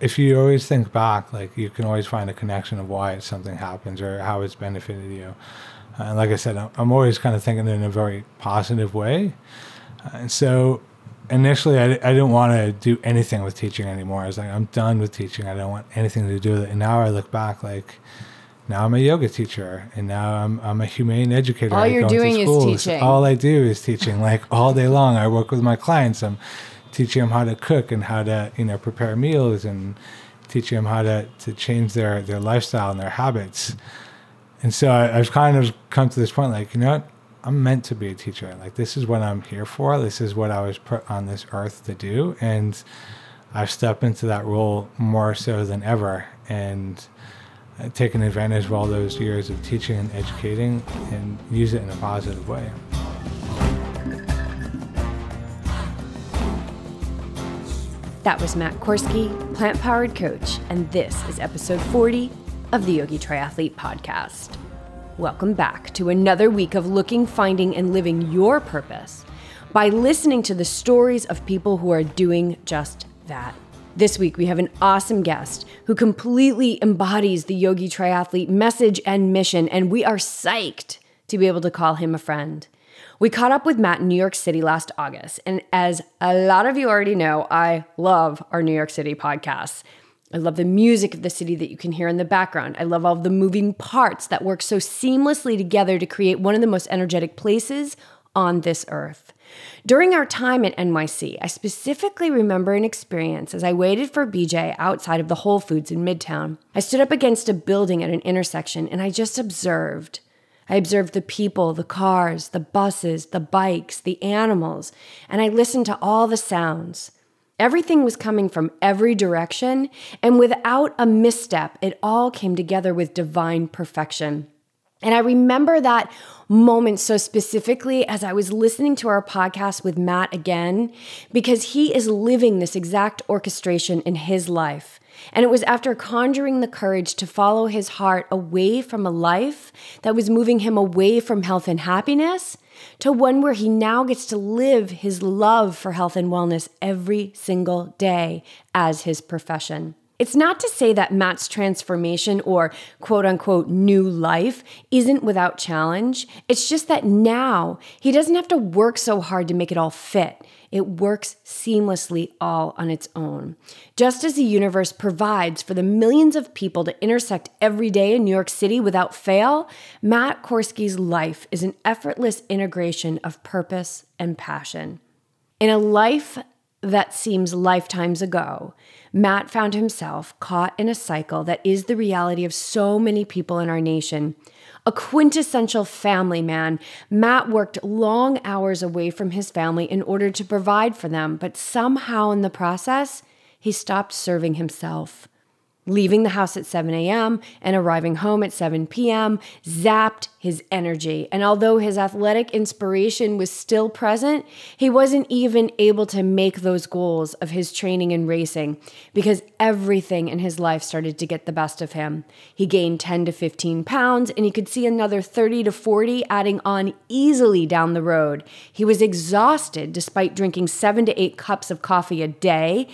if you always think back, like you can always find a connection of why something happens or how it's benefited you. Uh, and like I said, I'm always kind of thinking in a very positive way. Uh, and so initially, I, I didn't want to do anything with teaching anymore. I was like, I'm done with teaching. I don't want anything to do with it. And now I look back, like, now I'm a yoga teacher, and now I'm I'm a humane educator. All you're doing is teaching. All I do is teaching, like all day long. I work with my clients. I'm teaching them how to cook and how to you know prepare meals and teaching them how to to change their their lifestyle and their habits. And so I, I've kind of come to this point, like you know what, I'm meant to be a teacher. Like this is what I'm here for. This is what I was put on this earth to do, and I've stepped into that role more so than ever, and taken advantage of all those years of teaching and educating, and use it in a positive way. That was Matt Korsky, plant powered coach, and this is episode 40 of the Yogi Triathlete Podcast. Welcome back to another week of looking, finding, and living your purpose by listening to the stories of people who are doing just that. This week, we have an awesome guest who completely embodies the Yogi Triathlete message and mission, and we are psyched to be able to call him a friend. We caught up with Matt in New York City last August. And as a lot of you already know, I love our New York City podcasts. I love the music of the city that you can hear in the background. I love all the moving parts that work so seamlessly together to create one of the most energetic places on this earth. During our time at NYC, I specifically remember an experience as I waited for BJ outside of the Whole Foods in Midtown. I stood up against a building at an intersection and I just observed. I observed the people, the cars, the buses, the bikes, the animals, and I listened to all the sounds. Everything was coming from every direction, and without a misstep, it all came together with divine perfection. And I remember that moment so specifically as I was listening to our podcast with Matt again, because he is living this exact orchestration in his life. And it was after conjuring the courage to follow his heart away from a life that was moving him away from health and happiness to one where he now gets to live his love for health and wellness every single day as his profession. It's not to say that Matt's transformation or quote unquote new life isn't without challenge. It's just that now he doesn't have to work so hard to make it all fit. It works seamlessly all on its own. Just as the universe provides for the millions of people to intersect every day in New York City without fail, Matt Korsky's life is an effortless integration of purpose and passion. In a life that seems lifetimes ago, Matt found himself caught in a cycle that is the reality of so many people in our nation. A quintessential family man, Matt worked long hours away from his family in order to provide for them, but somehow in the process, he stopped serving himself leaving the house at 7 a.m. and arriving home at 7 p.m. zapped his energy. And although his athletic inspiration was still present, he wasn't even able to make those goals of his training and racing because everything in his life started to get the best of him. He gained 10 to 15 pounds and he could see another 30 to 40 adding on easily down the road. He was exhausted despite drinking seven to eight cups of coffee a day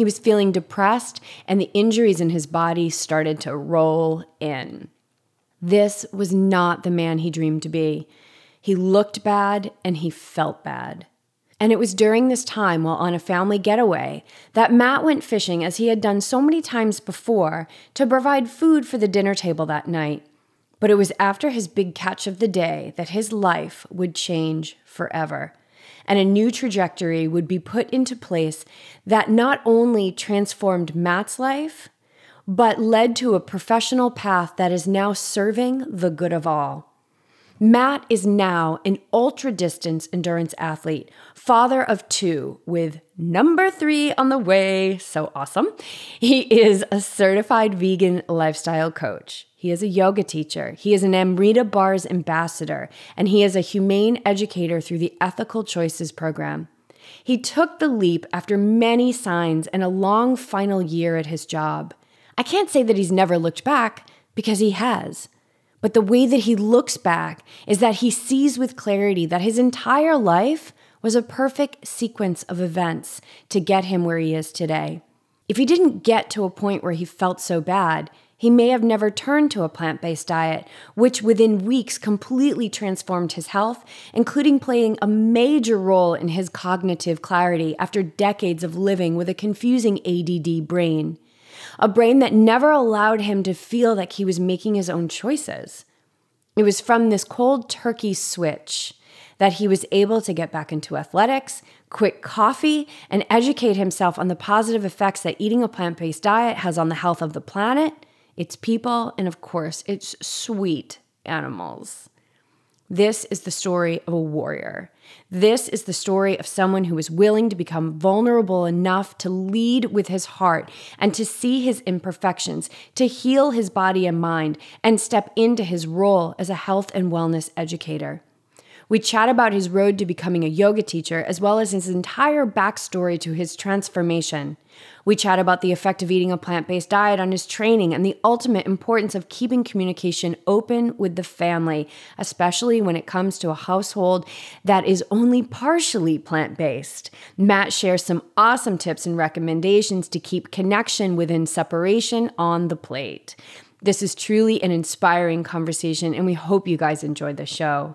he was feeling depressed, and the injuries in his body started to roll in. This was not the man he dreamed to be. He looked bad and he felt bad. And it was during this time, while on a family getaway, that Matt went fishing as he had done so many times before to provide food for the dinner table that night. But it was after his big catch of the day that his life would change forever and a new trajectory would be put into place that not only transformed Matt's life, but led to a professional path that is now serving the good of all. Matt is now an ultra distance endurance athlete, father of two, with number three on the way. So awesome. He is a certified vegan lifestyle coach. He is a yoga teacher. He is an Amrita Bars ambassador, and he is a humane educator through the Ethical Choices program. He took the leap after many signs and a long final year at his job. I can't say that he's never looked back because he has. But the way that he looks back is that he sees with clarity that his entire life was a perfect sequence of events to get him where he is today. If he didn't get to a point where he felt so bad, he may have never turned to a plant based diet, which within weeks completely transformed his health, including playing a major role in his cognitive clarity after decades of living with a confusing ADD brain. A brain that never allowed him to feel like he was making his own choices. It was from this cold turkey switch that he was able to get back into athletics, quit coffee, and educate himself on the positive effects that eating a plant based diet has on the health of the planet its people, and of course, its sweet animals. This is the story of a warrior. This is the story of someone who is willing to become vulnerable enough to lead with his heart and to see his imperfections, to heal his body and mind, and step into his role as a health and wellness educator. We chat about his road to becoming a yoga teacher, as well as his entire backstory to his transformation. We chat about the effect of eating a plant based diet on his training and the ultimate importance of keeping communication open with the family, especially when it comes to a household that is only partially plant based. Matt shares some awesome tips and recommendations to keep connection within separation on the plate. This is truly an inspiring conversation, and we hope you guys enjoy the show.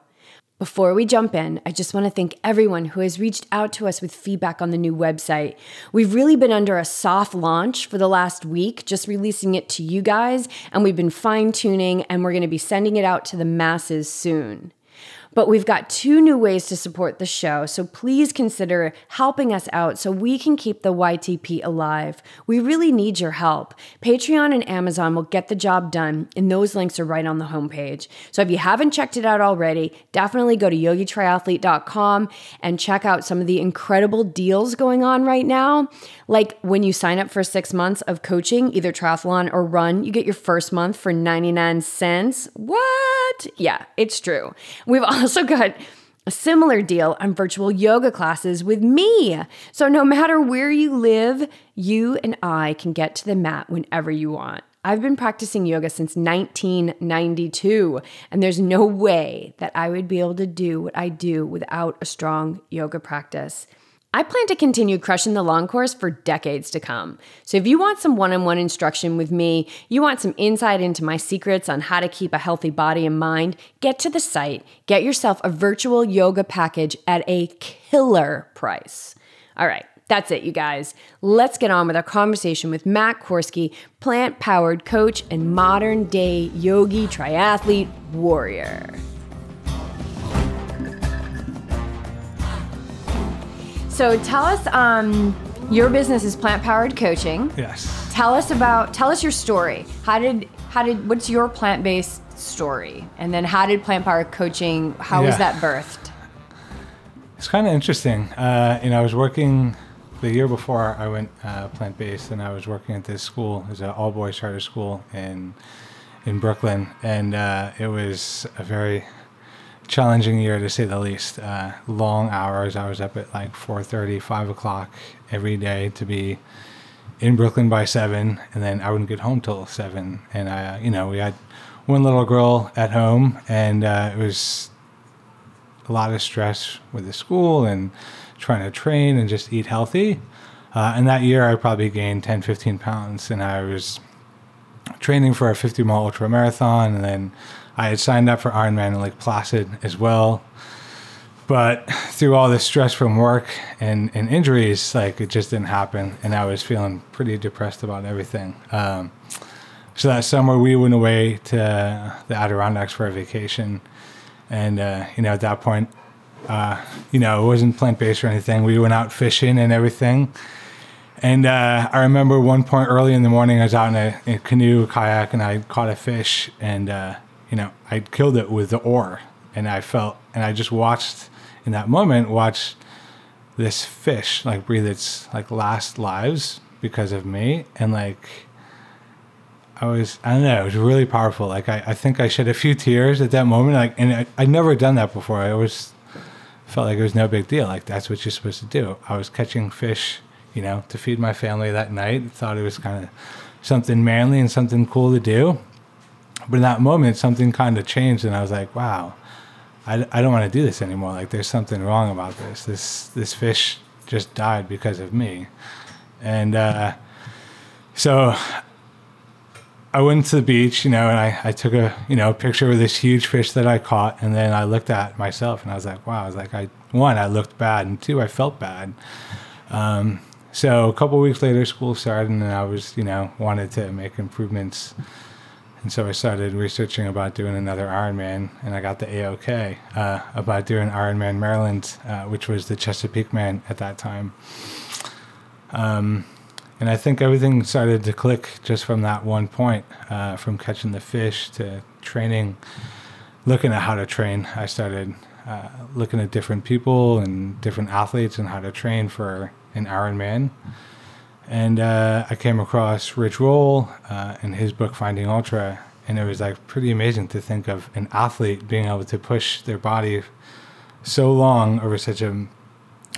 Before we jump in, I just want to thank everyone who has reached out to us with feedback on the new website. We've really been under a soft launch for the last week, just releasing it to you guys, and we've been fine tuning, and we're going to be sending it out to the masses soon. But we've got two new ways to support the show, so please consider helping us out so we can keep the YTP alive. We really need your help. Patreon and Amazon will get the job done, and those links are right on the homepage. So if you haven't checked it out already, definitely go to yogitriathlete.com and check out some of the incredible deals going on right now. Like when you sign up for six months of coaching, either triathlon or run, you get your first month for 99 cents. What? Yeah, it's true. We've also got a similar deal on virtual yoga classes with me. So, no matter where you live, you and I can get to the mat whenever you want. I've been practicing yoga since 1992, and there's no way that I would be able to do what I do without a strong yoga practice. I plan to continue crushing the long course for decades to come. So if you want some one on one instruction with me, you want some insight into my secrets on how to keep a healthy body and mind, get to the site, get yourself a virtual yoga package at a killer price. All right. That's it, you guys. Let's get on with our conversation with Matt Korsky, plant powered coach and modern day yogi triathlete warrior. So tell us, um, your business is plant powered coaching. Yes. Tell us about tell us your story. How did how did what's your plant based story? And then how did plant powered coaching? How yeah. was that birthed? It's kind of interesting. Uh, you know, I was working the year before I went uh, plant based, and I was working at this school. It was an all boys charter school in in Brooklyn, and uh, it was a very challenging year to say the least. Uh, long hours. I was up at like 4:30, 5 o'clock every day to be in Brooklyn by seven, and then I wouldn't get home till seven. And I, you know, we had one little girl at home, and uh, it was a lot of stress with the school and trying to train and just eat healthy. Uh, and that year, I probably gained 10, 15 pounds, and I was training for a 50 mile ultra marathon, and then I had signed up for Ironman in Lake Placid as well. But through all the stress from work and, and injuries, like it just didn't happen. And I was feeling pretty depressed about everything. Um, so that summer, we went away to the Adirondacks for a vacation. And, uh, you know, at that point, uh, you know, it wasn't plant based or anything. We went out fishing and everything. And uh, I remember one point early in the morning, I was out in a, in a canoe, kayak, and I caught a fish. And uh, you know, I killed it with the oar, and I felt, and I just watched in that moment, watched this fish like breathe its like last lives because of me, and like I was, I don't know, it was really powerful. Like I, I think I shed a few tears at that moment, like, and I, I'd never done that before. I always felt like it was no big deal. Like that's what you're supposed to do. I was catching fish, you know, to feed my family that night. Thought it was kind of something manly and something cool to do. But in that moment, something kind of changed, and I was like, wow, I, I don't want to do this anymore. Like, there's something wrong about this. This this fish just died because of me, and uh, so I went to the beach, you know, and I, I took a you know picture with this huge fish that I caught, and then I looked at myself and I was like, wow, I was like, I one, I looked bad, and two, I felt bad. Um, so a couple weeks later, school started, and I was you know wanted to make improvements, and so I started researching about doing another Ironman, and I got the AOK uh, about doing Ironman Maryland, uh, which was the Chesapeake Man at that time. Um, and I think everything started to click just from that one point, uh, from catching the fish to training, looking at how to train. I started uh, looking at different people and different athletes and how to train for an Ironman. And uh, I came across Rich Roll uh, in his book Finding Ultra, and it was like pretty amazing to think of an athlete being able to push their body so long over such a,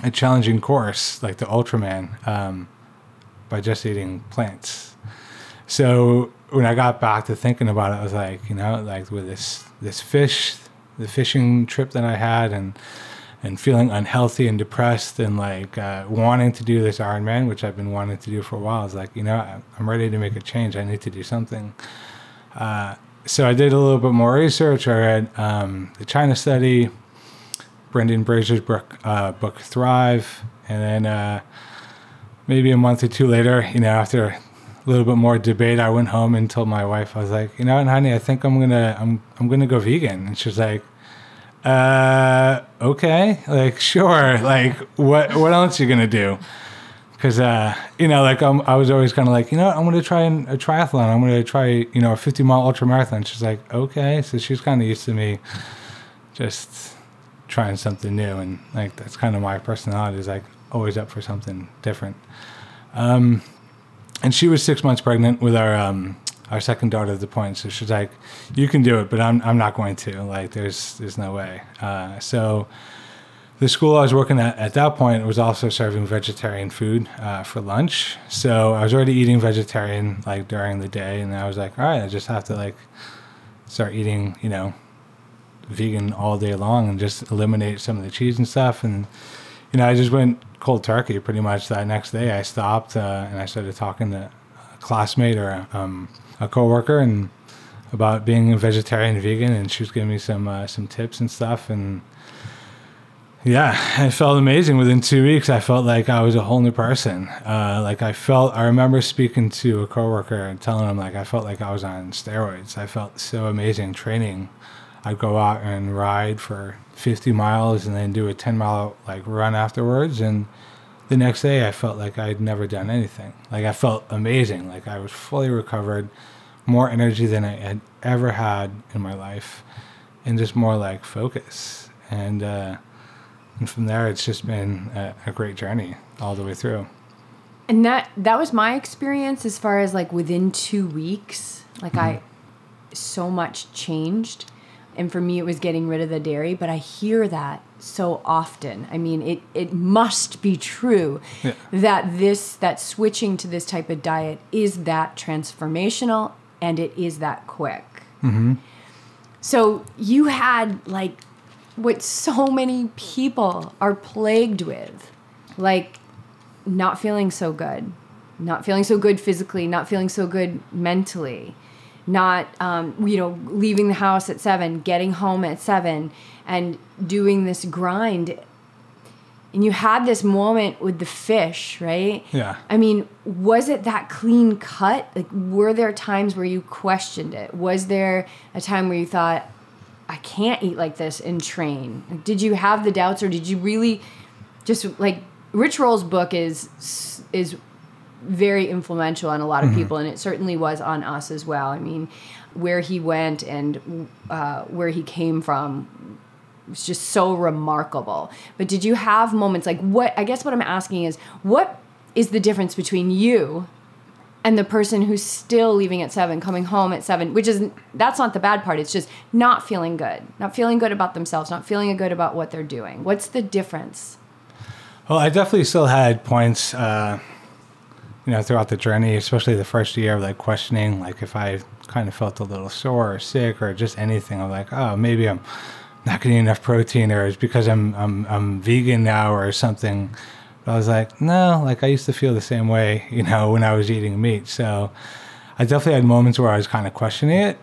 a challenging course like the Ultraman. Um, by just eating plants. So when I got back to thinking about it, I was like, you know, like with this this fish, the fishing trip that I had, and and feeling unhealthy and depressed, and like uh, wanting to do this Ironman, which I've been wanting to do for a while. I was like, you know, I'm ready to make a change. I need to do something. Uh, so I did a little bit more research. I read um, the China study, Brendan Brazier's book, uh, book Thrive, and then uh, maybe a month or two later, you know, after a little bit more debate, I went home and told my wife, I was like, you know, honey, I think I'm gonna, I'm, I'm gonna go vegan. And she's like, uh, okay, like sure, like what, what else are you gonna do? Because uh, you know, like I'm, I was always kind of like, you know, I'm gonna try a triathlon. I'm gonna try, you know, a 50 mile ultra marathon. She's like, okay, so she's kind of used to me, just trying something new, and like that's kind of my personality. Is like always up for something different. Um, and she was six months pregnant with our um, our second daughter at the point. So she's like, "You can do it, but I'm I'm not going to. Like, there's there's no way." Uh, so the school I was working at at that point was also serving vegetarian food uh, for lunch. So I was already eating vegetarian like during the day, and I was like, "All right, I just have to like start eating, you know, vegan all day long and just eliminate some of the cheese and stuff." And you know, I just went cold turkey pretty much that next day. I stopped uh, and I started talking to a classmate or um, a coworker and about being a vegetarian and vegan, and she was giving me some uh, some tips and stuff. And yeah, it felt amazing. Within two weeks, I felt like I was a whole new person. Uh, like I felt, I remember speaking to a coworker and telling him like I felt like I was on steroids. I felt so amazing training. I'd go out and ride for 50 miles and then do a 10 mile like run afterwards and the next day I felt like I'd never done anything. Like I felt amazing. Like I was fully recovered, more energy than I had ever had in my life, and just more like focus. And uh, and from there, it's just been a, a great journey all the way through. And that that was my experience as far as like within two weeks, like mm-hmm. I so much changed and for me it was getting rid of the dairy but i hear that so often i mean it it must be true yeah. that this that switching to this type of diet is that transformational and it is that quick mm-hmm. so you had like what so many people are plagued with like not feeling so good not feeling so good physically not feeling so good mentally not um, you know leaving the house at seven getting home at seven and doing this grind. And you had this moment with the fish right? Yeah. I mean was it that clean cut? Like were there times where you questioned it? Was there a time where you thought i can't eat like this and train like, did you have the doubts or did you really just like rich roll's book is is very influential on a lot of mm-hmm. people, and it certainly was on us as well. I mean, where he went and uh, where he came from was just so remarkable. But did you have moments like what? I guess what I'm asking is what is the difference between you and the person who's still leaving at seven, coming home at seven, which is that's not the bad part. It's just not feeling good, not feeling good about themselves, not feeling good about what they're doing. What's the difference? Well, I definitely still had points. Uh you know, throughout the journey, especially the first year, of like questioning, like if I kind of felt a little sore or sick or just anything, I'm like, oh, maybe I'm not getting enough protein, or it's because I'm I'm I'm vegan now or something. But I was like, no, like I used to feel the same way, you know, when I was eating meat. So I definitely had moments where I was kind of questioning it.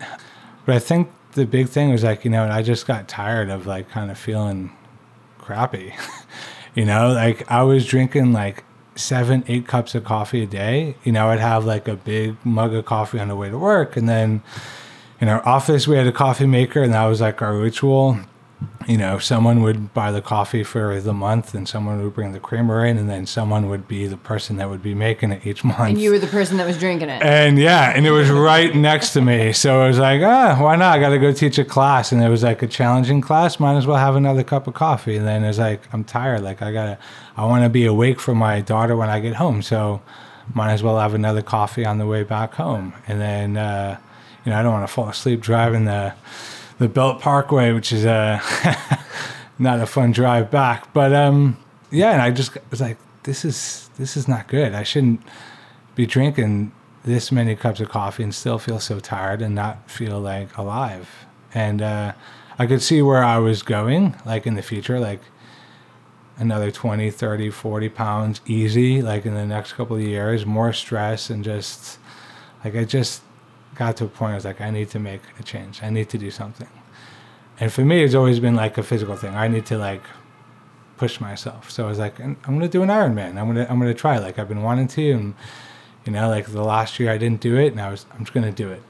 But I think the big thing was like, you know, I just got tired of like kind of feeling crappy. you know, like I was drinking like seven, eight cups of coffee a day. You know, I'd have like a big mug of coffee on the way to work. And then in our office, we had a coffee maker, and that was like our ritual you know, someone would buy the coffee for the month and someone would bring the creamer in and then someone would be the person that would be making it each month. And you were the person that was drinking it. And yeah, and it was right next to me. So I was like, ah, why not? I got to go teach a class. And it was like a challenging class. Might as well have another cup of coffee. And then it was like, I'm tired. Like I got to, I want to be awake for my daughter when I get home. So might as well have another coffee on the way back home. And then, uh, you know, I don't want to fall asleep driving the, the Belt Parkway, which is a not a fun drive back. But um, yeah, and I just was like, this is this is not good. I shouldn't be drinking this many cups of coffee and still feel so tired and not feel like alive. And uh, I could see where I was going, like in the future, like another 20, 30, 40 pounds easy, like in the next couple of years, more stress and just like I just got to a point I was like, I need to make a change. I need to do something. And for me, it's always been like a physical thing. I need to like push myself. So I was like, I'm gonna do an Ironman. I'm gonna I'm gonna try. Like I've been wanting to, and you know, like the last year I didn't do it, and I was I'm just gonna do it.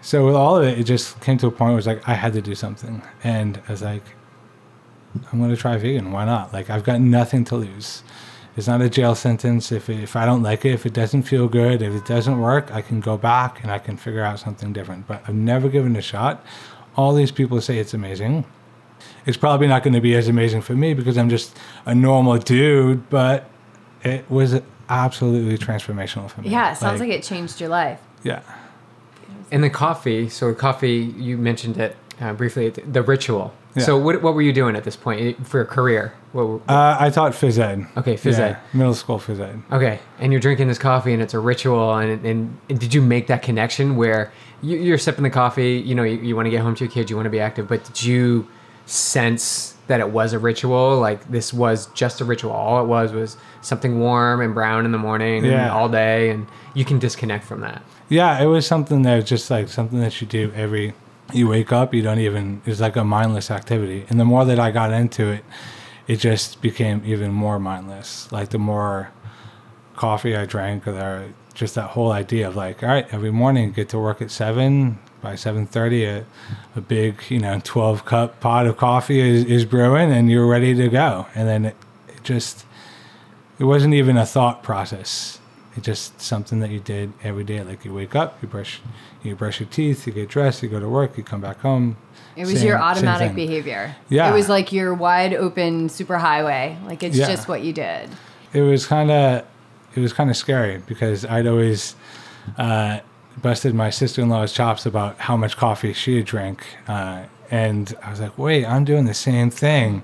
So with all of it, it just came to a point where it was like I had to do something, and I was like, I'm gonna try vegan. Why not? Like I've got nothing to lose. It's not a jail sentence. If, if I don't like it, if it doesn't feel good, if it doesn't work, I can go back and I can figure out something different. But I've never given it a shot. All these people say it's amazing. It's probably not going to be as amazing for me because I'm just a normal dude, but it was absolutely transformational for me. Yeah, it sounds like, like it changed your life. Yeah. And the coffee, so coffee, you mentioned it uh, briefly, the ritual. Yeah. So what, what were you doing at this point for your career? What, what? Uh, I taught phys ed. Okay, phys ed. Middle school phys ed. Okay, and you're drinking this coffee and it's a ritual. And, and, and did you make that connection where you, are sipping the coffee, you know, you, you want to get home to your kids, you want to be active, but did you sense that it was a ritual? Like this was just a ritual. All it was was something warm and brown in the morning yeah. and all day. And you can disconnect from that. Yeah, it was something that was just like something that you do every you wake up, you don't even, it's like a mindless activity. And the more that I got into it, it just became even more mindless. Like the more coffee I drank, or just that whole idea of like, all right, every morning get to work at seven. By seven thirty, a, a big you know twelve cup pot of coffee is, is brewing, and you're ready to go. And then it, it just it wasn't even a thought process. It's just something that you did every day. Like you wake up, you brush, you brush your teeth, you get dressed, you go to work, you come back home. It was same, your automatic behavior. Yeah. It was like your wide open super highway. Like it's yeah. just what you did. It was kind of, it was kind of scary because I'd always uh, busted my sister-in-law's chops about how much coffee she had drank, uh, and I was like, wait, I'm doing the same thing.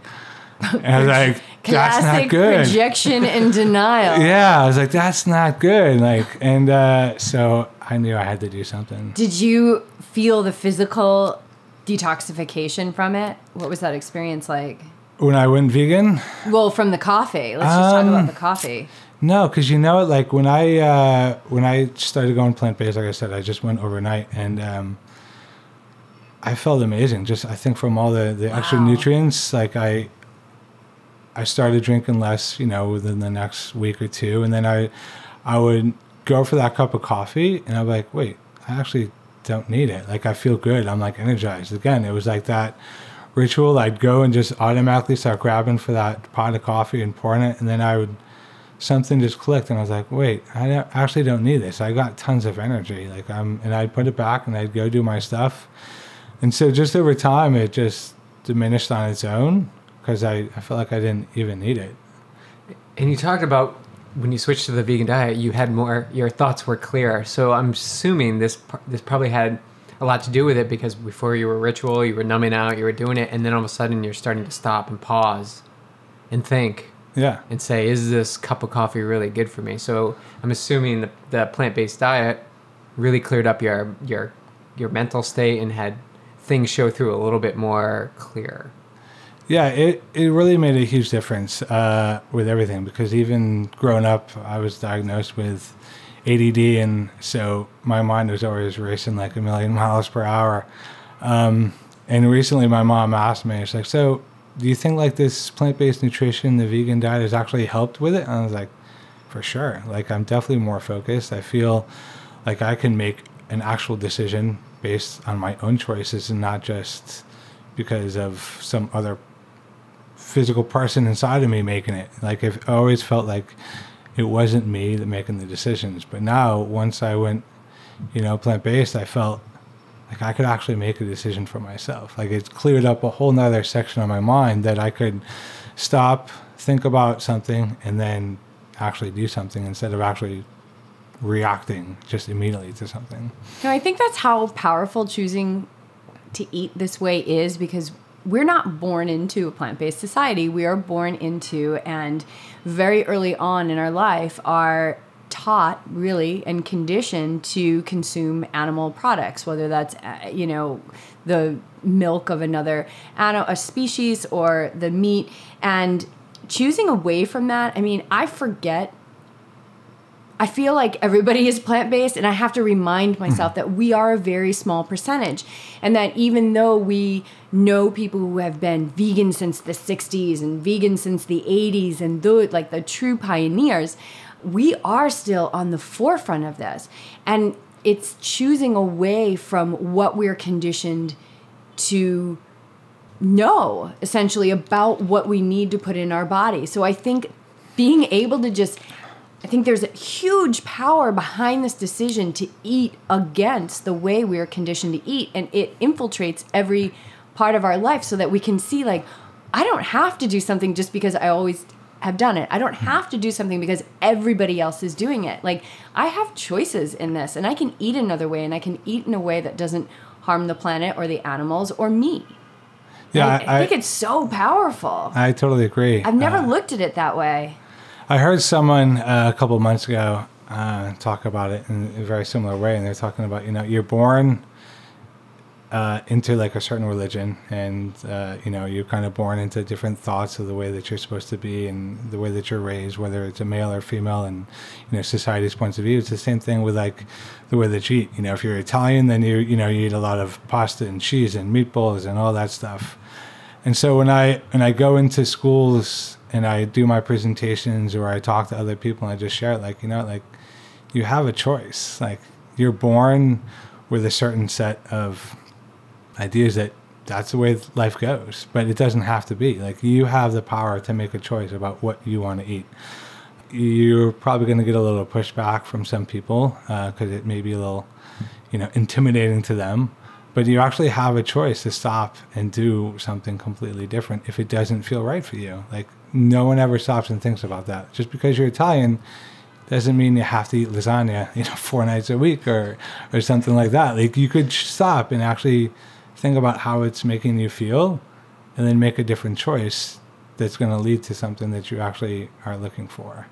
And I was like, that's not good. Rejection and denial. yeah, I was like, that's not good. Like, and uh, so I knew I had to do something. Did you feel the physical detoxification from it? What was that experience like? When I went vegan? Well, from the coffee. Let's just um, talk about um, the coffee. No, because you know, it like when I uh, when I started going plant based, like I said, I just went overnight, and um, I felt amazing. Just I think from all the the wow. extra nutrients, like I I started drinking less, you know, within the next week or two, and then I I would go for that cup of coffee, and I'm like, wait, I actually don't need it. Like I feel good. I'm like energized. Again, it was like that ritual. I'd go and just automatically start grabbing for that pot of coffee and pouring it, and then I would something just clicked, and I was like, wait, I actually don't need this. I got tons of energy. Like I'm, and I'd put it back, and I'd go do my stuff, and so just over time, it just diminished on its own because I, I felt like I didn't even need it. And you talked about when you switched to the vegan diet, you had more. Your thoughts were clearer. So I'm assuming this this probably had a lot to do with it because before you were ritual, you were numbing out, you were doing it, and then all of a sudden you're starting to stop and pause, and think. Yeah. And say, is this cup of coffee really good for me? So I'm assuming the, the plant based diet really cleared up your your your mental state and had things show through a little bit more clear. Yeah, it, it really made a huge difference uh, with everything because even growing up, I was diagnosed with ADD, and so my mind was always racing like a million miles per hour. Um, and recently, my mom asked me, she's like, "So, do you think like this plant-based nutrition, the vegan diet, has actually helped with it?" And I was like, "For sure. Like, I'm definitely more focused. I feel like I can make an actual decision based on my own choices and not just." because of some other physical person inside of me making it. Like I always felt like it wasn't me that making the decisions. But now once I went, you know, plant based, I felt like I could actually make a decision for myself. Like it's cleared up a whole nother section of my mind that I could stop, think about something, and then actually do something instead of actually reacting just immediately to something. No, I think that's how powerful choosing to eat this way is because we're not born into a plant based society. We are born into, and very early on in our life, are taught really and conditioned to consume animal products, whether that's, uh, you know, the milk of another animal, a species or the meat. And choosing away from that, I mean, I forget I feel like everybody is plant based, and I have to remind mm-hmm. myself that we are a very small percentage. And that even though we know people who have been vegan since the 60s and vegan since the 80s and the, like the true pioneers, we are still on the forefront of this. And it's choosing away from what we're conditioned to know essentially about what we need to put in our body. So I think being able to just I think there's a huge power behind this decision to eat against the way we are conditioned to eat, and it infiltrates every part of our life so that we can see, like, I don't have to do something just because I always have done it. I don't hmm. have to do something because everybody else is doing it. Like, I have choices in this, and I can eat another way, and I can eat in a way that doesn't harm the planet or the animals or me. Yeah, I, I, I think it's so powerful. I totally agree. I've never uh, looked at it that way. I heard someone uh, a couple months ago uh, talk about it in a very similar way, and they're talking about you know you're born uh, into like a certain religion, and uh, you know you're kind of born into different thoughts of the way that you're supposed to be and the way that you're raised, whether it's a male or female, and you know society's points of view. It's the same thing with like the way that you eat. You know, if you're Italian, then you you know you eat a lot of pasta and cheese and meatballs and all that stuff. And so when I when I go into schools and I do my presentations or I talk to other people and I just share it, like, you know, like you have a choice. Like you're born with a certain set of ideas that that's the way life goes, but it doesn't have to be. Like you have the power to make a choice about what you want to eat. You're probably going to get a little pushback from some people because uh, it may be a little, you know, intimidating to them but you actually have a choice to stop and do something completely different if it doesn't feel right for you. Like no one ever stops and thinks about that. Just because you're Italian doesn't mean you have to eat lasagna, you know, four nights a week or or something like that. Like you could stop and actually think about how it's making you feel and then make a different choice that's going to lead to something that you actually are looking for.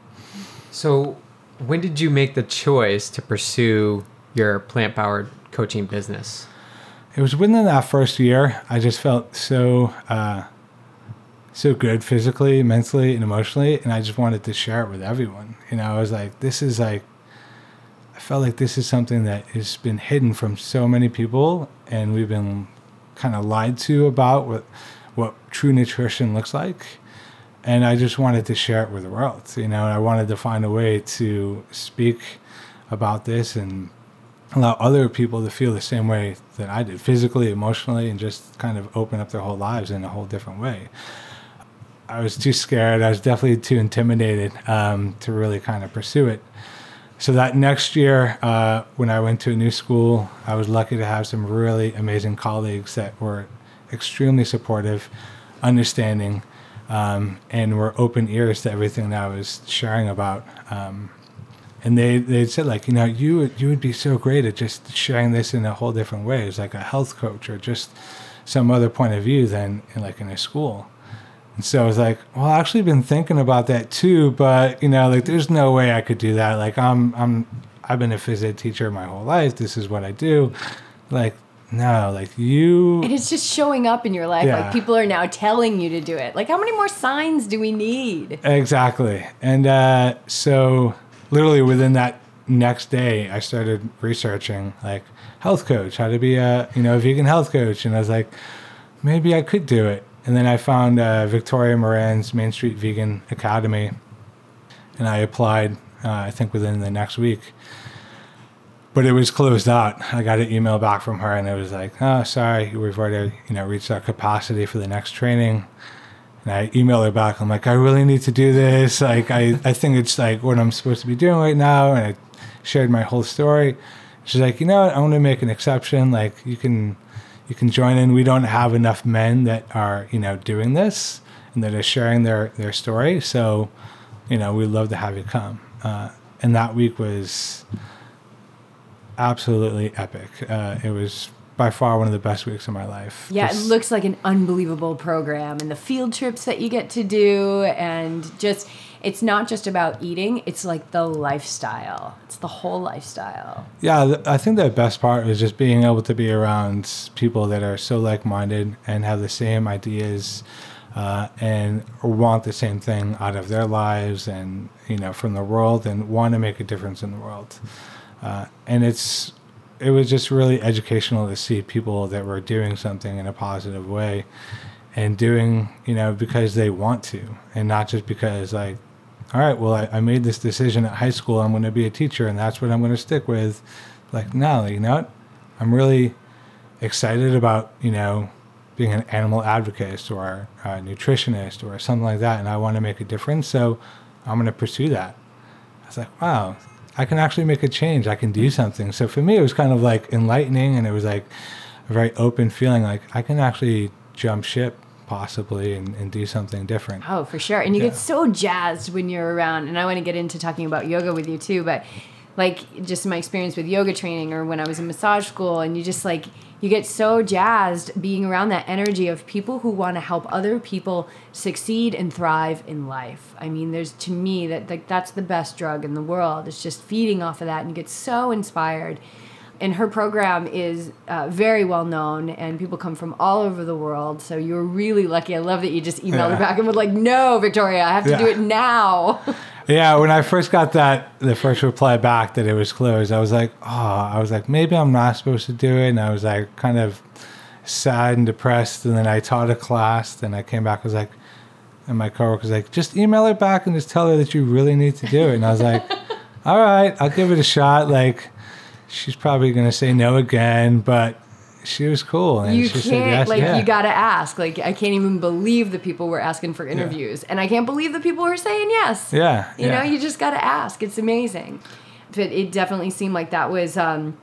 So, when did you make the choice to pursue your plant-powered coaching business? It was within that first year. I just felt so uh, so good physically, mentally, and emotionally, and I just wanted to share it with everyone. You know, I was like, this is like, I felt like this is something that has been hidden from so many people, and we've been kind of lied to about what what true nutrition looks like. And I just wanted to share it with the world, you know. And I wanted to find a way to speak about this and allow other people to feel the same way that I did, physically, emotionally, and just kind of open up their whole lives in a whole different way. I was too scared. I was definitely too intimidated um, to really kind of pursue it. So that next year, uh, when I went to a new school, I was lucky to have some really amazing colleagues that were extremely supportive, understanding, um, and were open ears to everything that I was sharing about. Um, and they they said like you know you would, you would be so great at just sharing this in a whole different way as like a health coach or just some other point of view than in like in a school and so I was like well I actually been thinking about that too but you know like there's no way I could do that like I'm I'm I've been a phys ed teacher my whole life this is what I do like no, like you. And it's just showing up in your life. Yeah. Like people are now telling you to do it. Like how many more signs do we need? Exactly. And uh, so, literally within that next day, I started researching like health coach, how to be a you know a vegan health coach, and I was like, maybe I could do it. And then I found uh, Victoria Moran's Main Street Vegan Academy, and I applied. Uh, I think within the next week. But it was closed out. I got an email back from her, and it was like, "Oh, sorry, we've already, you know, reached our capacity for the next training." And I emailed her back. I'm like, I really need to do this. Like, I, I think it's like what I'm supposed to be doing right now. And I shared my whole story. She's like, you know what? I'm going to make an exception. Like, you can, you can join in. We don't have enough men that are, you know, doing this and that are sharing their, their story. So, you know, we'd love to have you come. Uh, and that week was absolutely epic. Uh, it was by far one of the best weeks of my life. Yeah, Just- it looks like an unbelievable program and the field trips that you get to do and just it's not just about eating, it's like the lifestyle. It's the whole lifestyle. Yeah, I think the best part is just being able to be around people that are so like-minded and have the same ideas uh, and want the same thing out of their lives and you know from the world and want to make a difference in the world. Uh, and it's it was just really educational to see people that were doing something in a positive way and doing you know because they want to and not just because like all right well i, I made this decision at high school i'm going to be a teacher and that's what i'm going to stick with. Like no you know what? I'm really excited about you know being an animal advocate or a nutritionist or something like that and i want to make a difference so i'm going to pursue that. I was like wow i can actually make a change i can do something so for me it was kind of like enlightening and it was like a very open feeling like i can actually jump ship possibly and, and do something different Oh, for sure. And you Yeah. get so jazzed when you're around. And I want to get into talking about yoga with you too, but like just my experience with yoga training or when I was in massage school, and you just like, you get so jazzed being around that energy of people who want to help other people succeed and thrive in life. I mean, there's to me that like that's the best drug in the world. It's just feeding off of that, and you get so inspired. And her program is uh, very well known and people come from all over the world so you're really lucky. I love that you just emailed her back and was like no victoria i have to do it now Yeah, when I first got that, the first reply back that it was closed, I was like, oh, I was like, maybe I'm not supposed to do it. And I was like, kind of sad and depressed. And then I taught a class, and I came back, I was like, and my coworker was like, just email her back and just tell her that you really need to do it. And I was like, all right, I'll give it a shot. Like, she's probably going to say no again, but she was cool. And you can't yes. like yeah. you gotta ask like i can't even believe the people were asking for interviews and i can't believe the people were saying yes Yeah. you yeah. know you just gotta ask it's amazing but it definitely seemed like that was um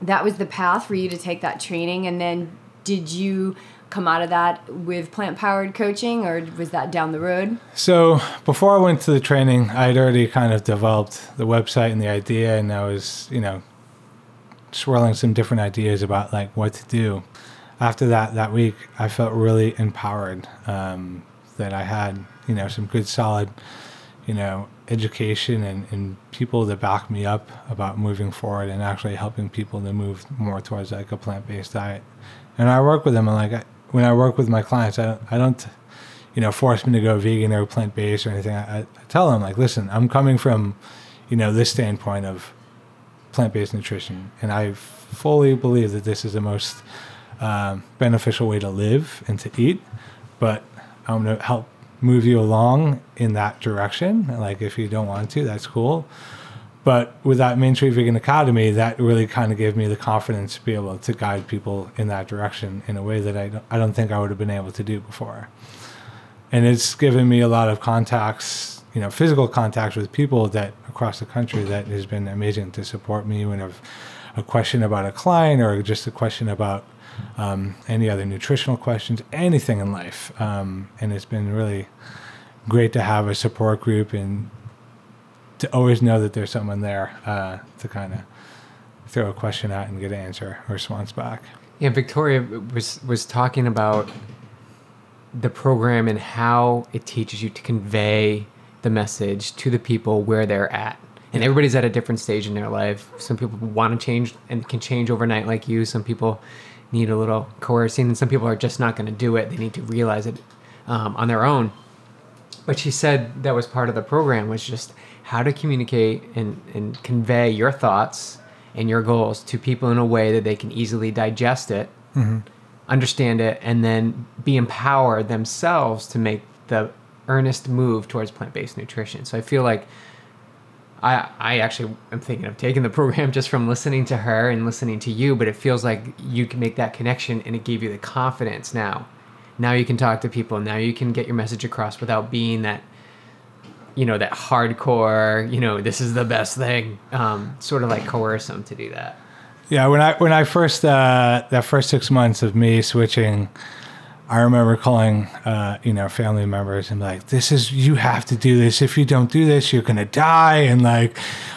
that was the path for you to take that training and then did you come out of that with plant powered coaching or was that down the road So before I went to the training, I had already kind of developed the website and the idea, and I was, you know, swirling some different ideas about like what to do. After that, that week, I felt really empowered um, that I had, you know, some good, solid, you know, education and, and people that back me up about moving forward and actually helping people to move more towards like a plant-based diet. And I work with them, and like I, when I work with my clients, I don't, I don't you know, force them to go vegan or plant based or anything. I, I tell them like, listen, I'm coming from, you know, this standpoint of plant based nutrition, and I fully believe that this is the most um, beneficial way to live and to eat. But I'm gonna help move you along in that direction. Like, if you don't want to, that's cool. But with that Main Street Vegan Academy, that really kind of gave me the confidence to be able to guide people in that direction in a way that I don't, I don't think I would have been able to do before and it's given me a lot of contacts, you know, physical contacts with people that across the country that has been amazing to support me when I've a question about a client or just a question about um, any other nutritional questions, anything in life. Um, and it's been really great to have a support group and to always know that there's someone there uh, to kind of throw a question at and get an answer or response back. Yeah, Victoria was was talking about the program and how it teaches you to convey the message to the people where they're at. And everybody's at a different stage in their life. Some people want to change and can change overnight like you. Some people need a little coercing, and some people are just not going to do it. They need to realize it um, on their own. But she said that was part of the program was just how to communicate and, and convey your thoughts and your goals to people in a way that they can easily digest it, Mm-hmm. understand it, and then be empowered themselves to make the earnest move towards plant-based nutrition. So I feel like I I actually am thinking of taking the program just from listening to her and listening to you, but it feels like you can make that connection and it gave you the confidence now. Now you can talk to people. Now you can get your message across without being that you know that hardcore you know this is the best thing um, sort of like coerce them to do that Yeah, when I when I first uh, that first six months of me switching, I remember calling uh, you know family members and like, "This is you have to do this. If you don't do this, you're gonna die," and like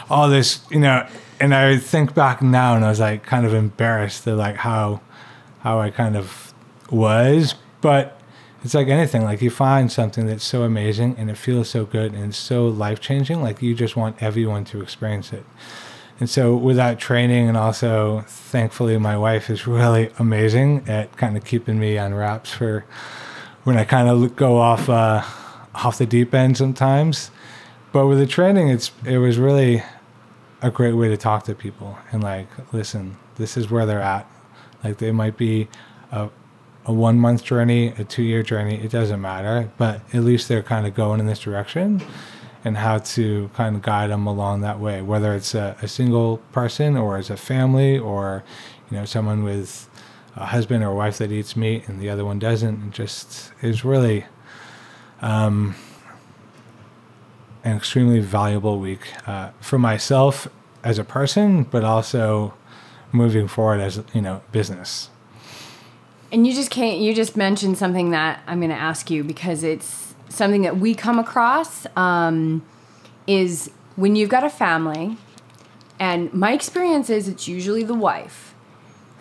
all this, you know. And I think back now, and I was like kind of embarrassed at like how how I kind of was, but it's like anything. Like you find something that's so amazing and it feels so good and so life changing. Like you just want everyone to experience it. And so, without training, and also thankfully, my wife is really amazing at kind of keeping me on wraps for when I kind of go off uh, off the deep end sometimes. But with the training, it's it was really a great way to talk to people and like, listen, this is where they're at. Like they might be a a one month journey, a two year journey, it doesn't matter, but at least they're kind of going in this direction and how to kind of guide them along that way, whether it's a, a single person or as a family or, you know, someone with a husband or wife that eats meat and the other one doesn't. It just is really um, an extremely valuable week uh, for myself as a person, but also moving forward as, you know, business. And you just can't. You just mentioned something that I'm going to ask you because it's something that we come across. Um, is when you've got a family, and my experience is it's usually the wife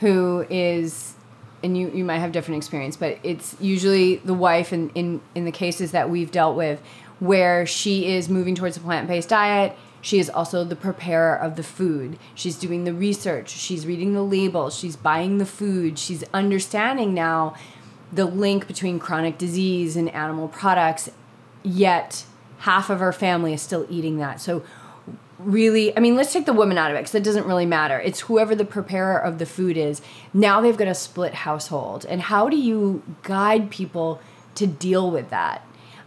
who is, and you you might have different experience, but it's usually the wife in in in the cases that we've dealt with where she is moving towards a plant based diet. She is also the preparer of the food. She's doing the research. She's reading the labels. She's buying the food. She's understanding now the link between chronic disease and animal products, yet half of our family is still eating that. So, really, I mean, let's take the woman out of it because it doesn't really matter. It's whoever the preparer of the food is. Now they've got a split household. And how do you guide people to deal with that?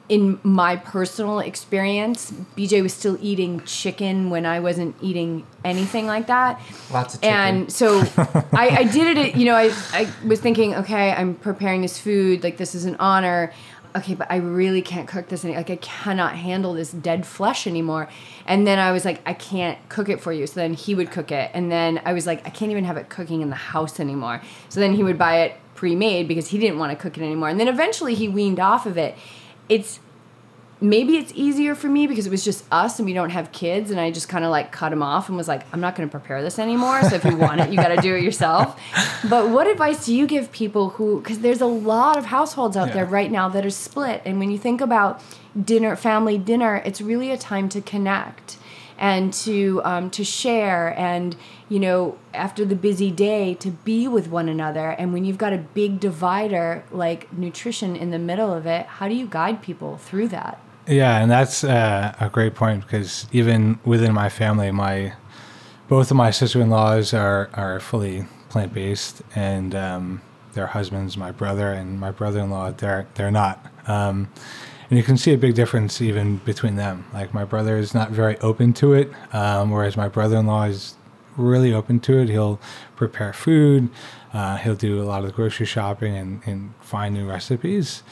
In my personal experience, BJ was still eating chicken when I wasn't eating anything like that. Lots of chicken. And so I, I did it, you know, I, I was thinking, okay, I'm preparing this food, like this is an honor. Okay, but I really can't cook this any like I cannot handle this dead flesh anymore. And then I was like, I can't cook it for you. So then he would cook it. And then I was like, I can't even have it cooking in the house anymore. So then he would buy it pre-made because he didn't want to cook it anymore. And then eventually he weaned off of it it's maybe it's easier for me because it was just us and we don't have kids and I just kind of like cut him off and was like I'm not going to prepare this anymore so if you want it you got to do it yourself. But what advice do you give people who cuz there's a lot of households out there right now that are split and when you think about dinner family dinner it's really a time to connect and to um, to share and you know after the busy day to be with one another and when you've got a big divider like nutrition in the middle of it how do you guide people through that Yeah, and that's uh, a great point because even within my family, my both of my sister-in-laws are are fully plant-based, and um, their husbands, my brother and my brother-in-law, they're they're not. Um, and you can see a big difference even between them. Like my brother is not very open to it, um, whereas my brother-in-law is really open to it. He'll prepare food. Uh, he'll do a lot of the grocery shopping and, and find new recipes.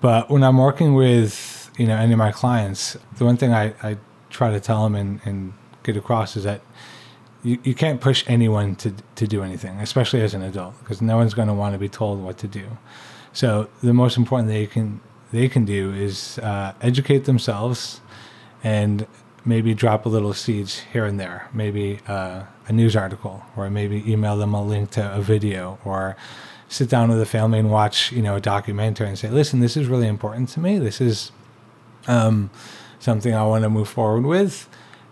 But when I'm working with you know any of my clients, the one thing I, I try to tell them and, and get across is that you, you can't push anyone to, to do anything, especially as an adult, because no one's going to want to be told what to do. So the most important thing you can they can do is uh, educate themselves and maybe drop a little seeds here and there, maybe uh, a news article, or maybe email them a link to a video, or sit down with the family and watch you know a documentary and say, listen, this is really important to me. This is um, something I want to move forward with.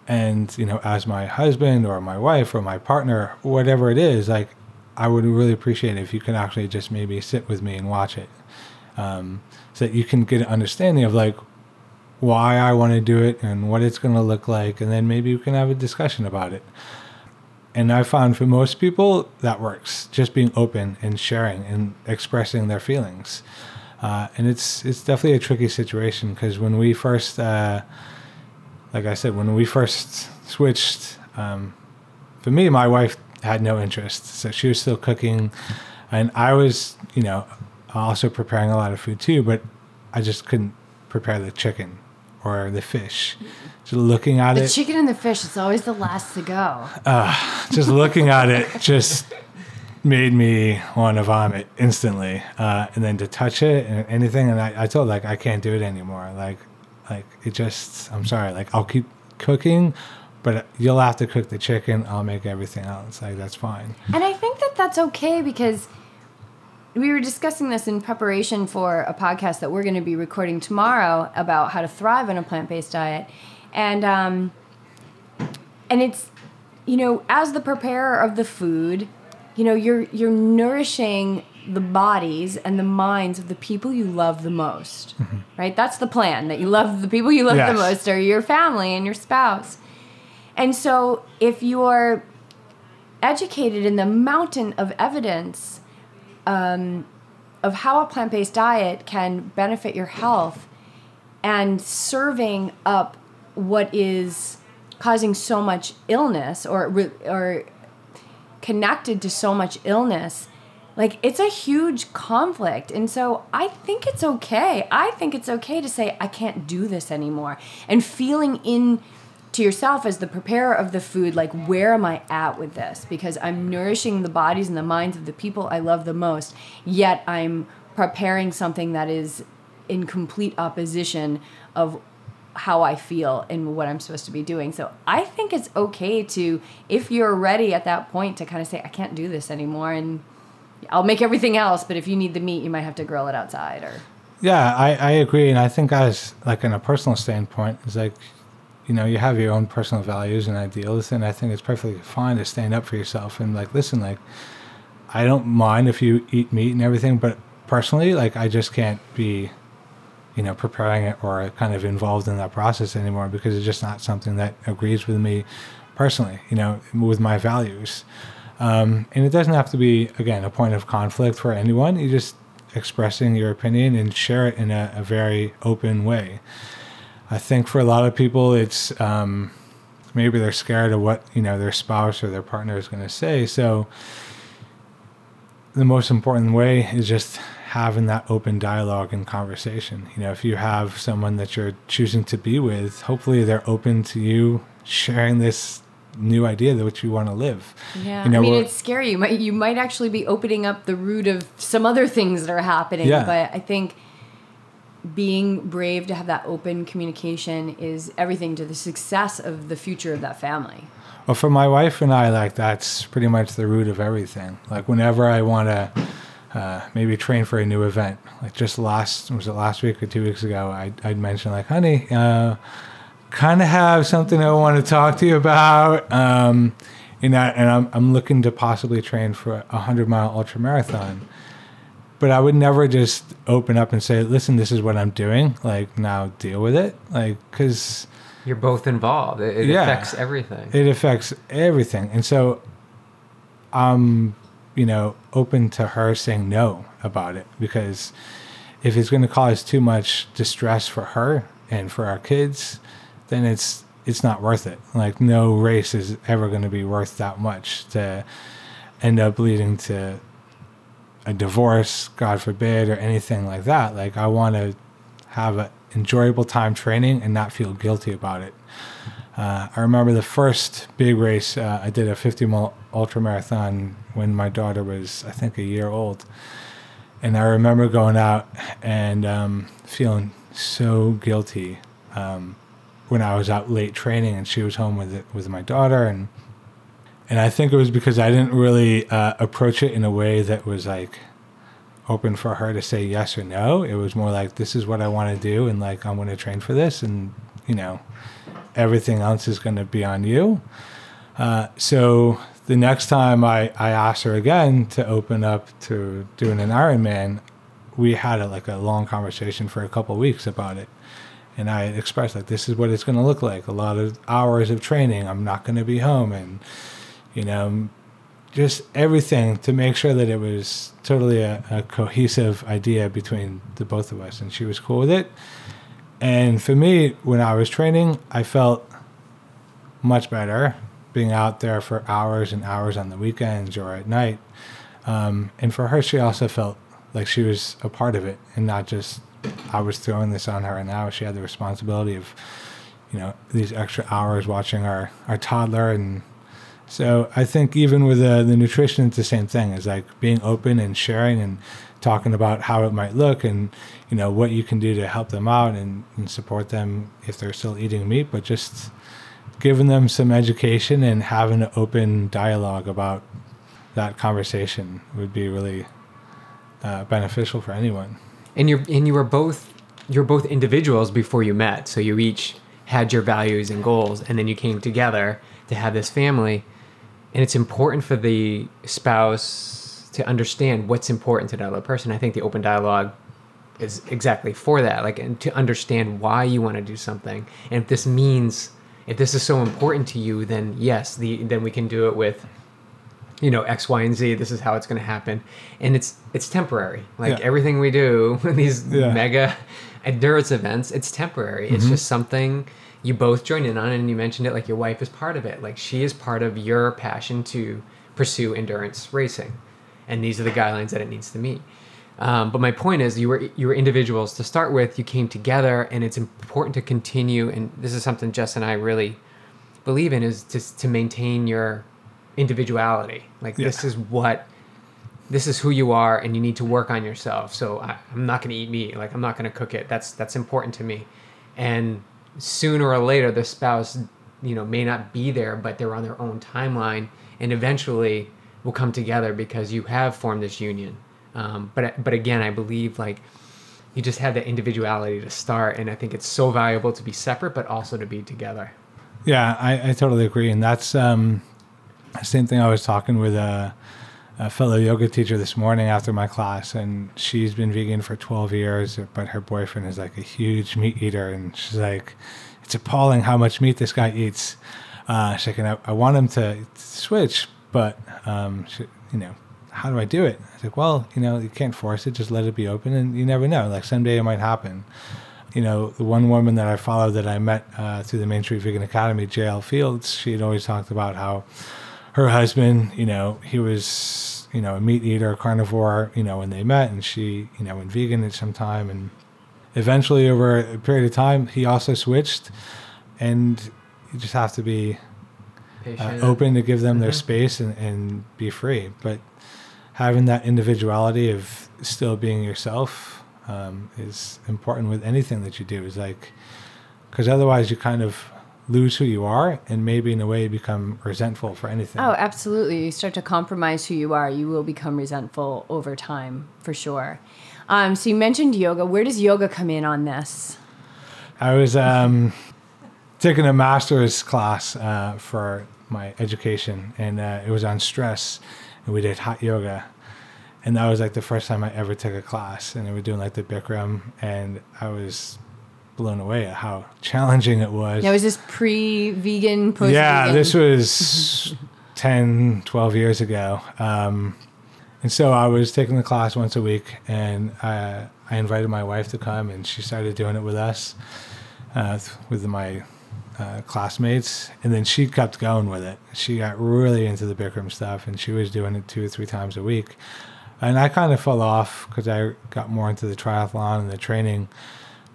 And, you know, as my husband or my wife or my partner, whatever it is, like, I would really appreciate it if you can actually just maybe sit with me and watch it, um, so that you can get an understanding of like why I want to do it and what it's going to look like, and then maybe we can have a discussion about it. And I found for most people that works, just being open and sharing and expressing their feelings. Uh, and it's it's definitely a tricky situation because when we first, uh, like I said, when we first switched, um, for me, my wife had no interest, so she was still cooking, and I was, you know, also preparing a lot of food too, but I just couldn't prepare the chicken or the fish. Just looking at The it, The chicken and the fish, it's always the last to go. just looking at it, just made me want to vomit instantly. Uh, and then to touch it and anything, and I, I told like I can't do it anymore. Like, like it just. I'm sorry. Like I'll keep cooking, but you'll have to cook the chicken. I'll make everything else. Like that's fine. And I think that that's okay because we were discussing this in preparation for a podcast that we're going to be recording tomorrow about how to thrive on a plant-based diet, and um, and it's you know as the preparer of the food, you know you're you're nourishing the bodies and the minds of the people you love the most, right? That's the plan that you love the people you love Yes. the most are your family and your spouse. And so if you're educated in the mountain of evidence um, of how a plant based diet can benefit your health and serving up what is causing so much illness or, or connected to so much illness like it's a huge conflict. And so i think it's okay. I think it's okay to say i can't do this anymore. And feeling in to yourself as the preparer of the food like where am i at with this because i'm nourishing the bodies and the minds of the people i love the most yet i'm preparing something that is in complete opposition of how I feel and what I'm supposed to be doing. So I think it's okay to, if you're ready at that point, to kind of say, I can't do this anymore, and I'll make everything else. But if you need the meat, you might have to grill it outside. Or Yeah, I, I agree, and I think as like in a personal standpoint, it's like, you know, you have your own personal values and ideals, and I think it's perfectly fine to stand up for yourself and like, listen, like, I don't mind if you eat meat and everything, but personally, like, I just can't be, you know, preparing it or kind of involved in that process anymore because it's just not something that agrees with me personally, you know, with my values. Um, and it doesn't have to be, again, a point of conflict for anyone. You just expressing your opinion and share it in a, a very open way. I think for a lot of people, it's um, maybe they're scared of what you know their spouse or their partner is going to say. So the most important way is just having that open dialogue and conversation. You know, if you have someone that you're choosing to be with, hopefully they're open to you sharing this new idea that which you want to live. yeah, You know, I mean, it's scary. You might you might actually be opening up the root of some other things that are happening. Yeah. But I think being brave to have that open communication is everything to the success of the future of that family. Well, for my wife and I, like that's pretty much the root of everything. Like whenever I want to uh, maybe train for a new event, like just last was it last week or two weeks ago, I I'd mentioned like, honey, uh, kind of have something I want to talk to you about. Um, and I, and I'm I'm looking to possibly train for a hundred mile ultra marathon. But I would never just open up and say, "Listen, this is what I'm doing. Like now, deal with it." Like because You're both involved. It, it Yeah. affects everything. it affects everything and so i'm you know open to her saying no about it because if it's going to cause too much distress for her and for our kids then it's it's not worth it like no race is ever going to be worth that much to end up leading to a divorce god forbid or anything like that like i want to have an enjoyable time training and not feel guilty about it. Uh, I remember the first big race uh, I did a 50 mile ultra marathon when my daughter was I think a year old, and I remember going out and um, feeling so guilty um, when I was out late training and she was home with it, with my daughter and and I think it was because I didn't really uh, approach it in a way that was like open for her to say yes or no. It was more like this is what I want to do and like I'm going to train for this and you know everything else is going to be on you. Uh, so the next time I, I asked her again to open up to doing an Ironman, we had a, like a long conversation for a couple weeks about it. And I expressed like this is what it's going to look like. A lot of hours of training. I'm not going to be home, and you know, just everything to make sure that it was totally a, a cohesive idea between the both of us. And she was cool with it. And for me, when I was training, I felt much better being out there for hours and hours on the weekends or at night. Um, and for her, she also felt like she was a part of it and not just I was throwing this on her. And now she had the responsibility of, you know, these extra hours watching our, our toddler. And so I think even with the, the nutrition, it's the same thing. It's like being open and sharing and talking about how it might look and, you know, what you can do to help them out and, and support them if they're still eating meat, but just giving them some education and having an open dialogue about that conversation would be really uh, beneficial for anyone. And you're and you were both you're both individuals before you met, so you each had your values and goals, and then you came together to have this family. And it's important for the spouse to understand what's important to the other person. I think the open dialogue is exactly for that, like and to understand why you want to do something, and if this means if this is so important to you, then yes, the then we can do it with you know X, Y, and Z. This is how it's going to happen, and it's it's temporary. Like Yeah. everything we do, these Yeah. mega endurance events, it's temporary. It's mm-hmm. just something you both join in on, it and you mentioned it. Like your wife is part of it. Like she is part of your passion to pursue endurance racing, and these are the guidelines that it needs to meet. Um, but my point is, you were you were individuals to start with. You came together, and it's important to continue. And this is something Jess and I really believe in: is just to maintain your individuality. Like this is what this is who you are, and you need to work on yourself. So I, I'm not going to eat meat. Like I'm not going to cook it. That's that's important to me. And sooner or later, the spouse, you know, may not be there, but they're on their own timeline, and eventually will come together because you have formed this union. Um, but but again, I believe like you just have that individuality to start, and I think it's so valuable to be separate, but also to be together. Yeah, I, I totally agree, and that's um, the same thing. I was talking with a, a fellow yoga teacher this morning after my class, and she's been vegan for 12 years, but her boyfriend is like a huge meat eater, and she's like, "It's appalling how much meat this guy eats." Uh, she's like, I, I want him to, to switch, but um, she, you know, how do I do it? I was like, well, you know, you can't force it; just let it be open, and you never know. Like someday it might happen you know, the one woman that I followed that I met uh, through the Main Street Vegan Academy, JL Fields, she had always talked about how her husband, you know, he was, you know, a meat eater, carnivore, you know, when they met, and she, you know, went vegan at some time, and eventually over a period of time, he also switched, and you just have to be uh, open to give them their Mhm. space and, and be free. But having that individuality of still being yourself um, is important with anything that you do. Is like, because otherwise you kind of lose who you are and maybe in a way become resentful for anything. Oh, absolutely. You start to compromise who you are, you will become resentful over time, for sure. Um, so you mentioned yoga. Where does yoga come in on this? I was um, taking a master's class uh, for my education, and uh, it was on stress, and we did hot yoga, and that was like the first time I ever took a class, and we were doing like the Bikram, and I was blown away at how challenging it was. Now, was this pre-vegan, post-vegan? Yeah, this was 10, 12 years ago. Um, and so I was taking the class once a week, and uh, I invited my wife to come, and she started doing it with us, uh, with my uh, classmates. And then she kept going with it. She got really into the Bikram stuff, and she was doing it two or three times a week. And I kind of fell off because I got more into the triathlon and the training.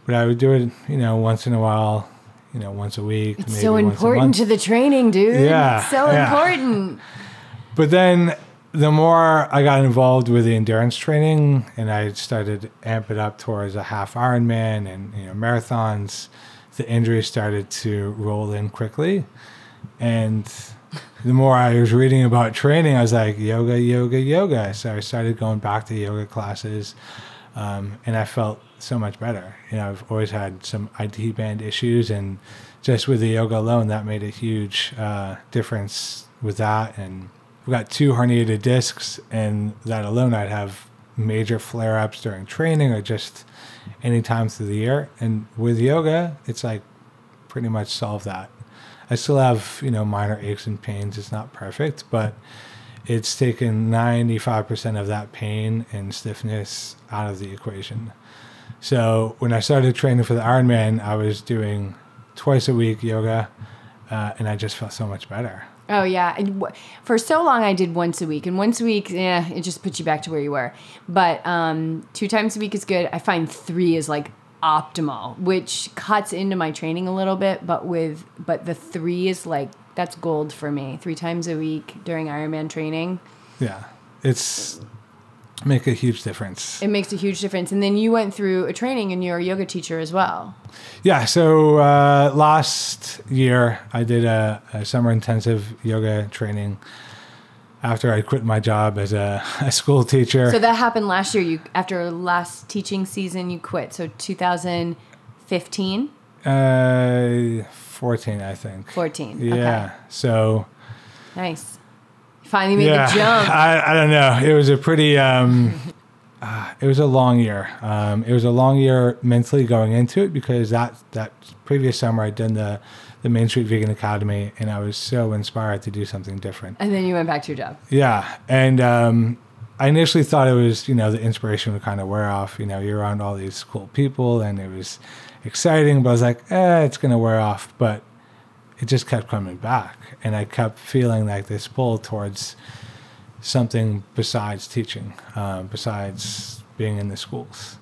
But I would do it, you know, once in a while, you know, once a week. It's maybe so once a important to the training, dude. Yeah, It's so yeah. important. But then the more I got involved with the endurance training and I started amp it up towards a half Ironman and you know marathons, the injuries started to roll in quickly. And the more I was reading about training, I was like, yoga, yoga, yoga. So I started going back to yoga classes. Um, and I felt so much better. You know, I've always had some IT band issues, and just with the yoga alone, that made a huge uh, difference with that. And I've got two herniated discs, and that alone, I'd have major flare ups during training or just any time through the year. And with yoga, it's like pretty much solve that. I still have, you know, minor aches and pains. It's not perfect, but it's taken 95% of that pain and stiffness out of the equation. So when I started training for the Ironman, I was doing twice a week yoga, uh, and I just felt so much better. Oh yeah, and w- for so long I did once a week, and once a week, yeah, it just puts you back to where you were. But um, two times a week is good. I find three is like optimal, which cuts into my training a little bit. But with but the three is like that's gold for me. Three times a week during Ironman training, Yeah, it's make a huge difference. it makes a huge difference. And then you went through a training, and you're a yoga teacher as well. Yeah, so uh, last year I did a, a summer intensive yoga training after I quit my job as a, a school teacher. So that happened last year. You after last teaching season, you quit. So 2015, uh, 14, I think. 14. Yeah. Okay. So Nice. Finally made yeah, the jump. I, I don't know. It was a pretty, um, uh, it was a long year. Um, it was a long year mentally going into it because that, that previous summer I'd done the, the Main Street Vegan Academy and I was so inspired to do something different. And then you went back to your job. Yeah, and um, I initially thought it was you know the inspiration would kind of wear off. You know, you're around all these cool people, and it was exciting. But I was like, eh, it's gonna wear off. But it just kept coming back, and I kept feeling like this pull towards something besides teaching, um, besides being in the schools.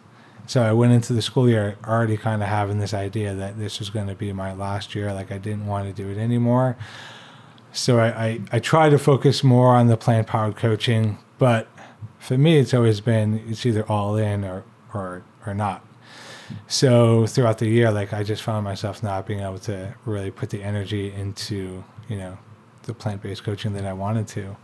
So I went into the school year already kind of having this idea that this was going to be my last year. Like I didn't want to do it anymore. So I, I, I try to focus more on the plant powered coaching, but for me, it's always been it's either all in or, or, or not. So throughout the year, like I just found myself not being able to really put the energy into, you know, the plant based coaching that I wanted to.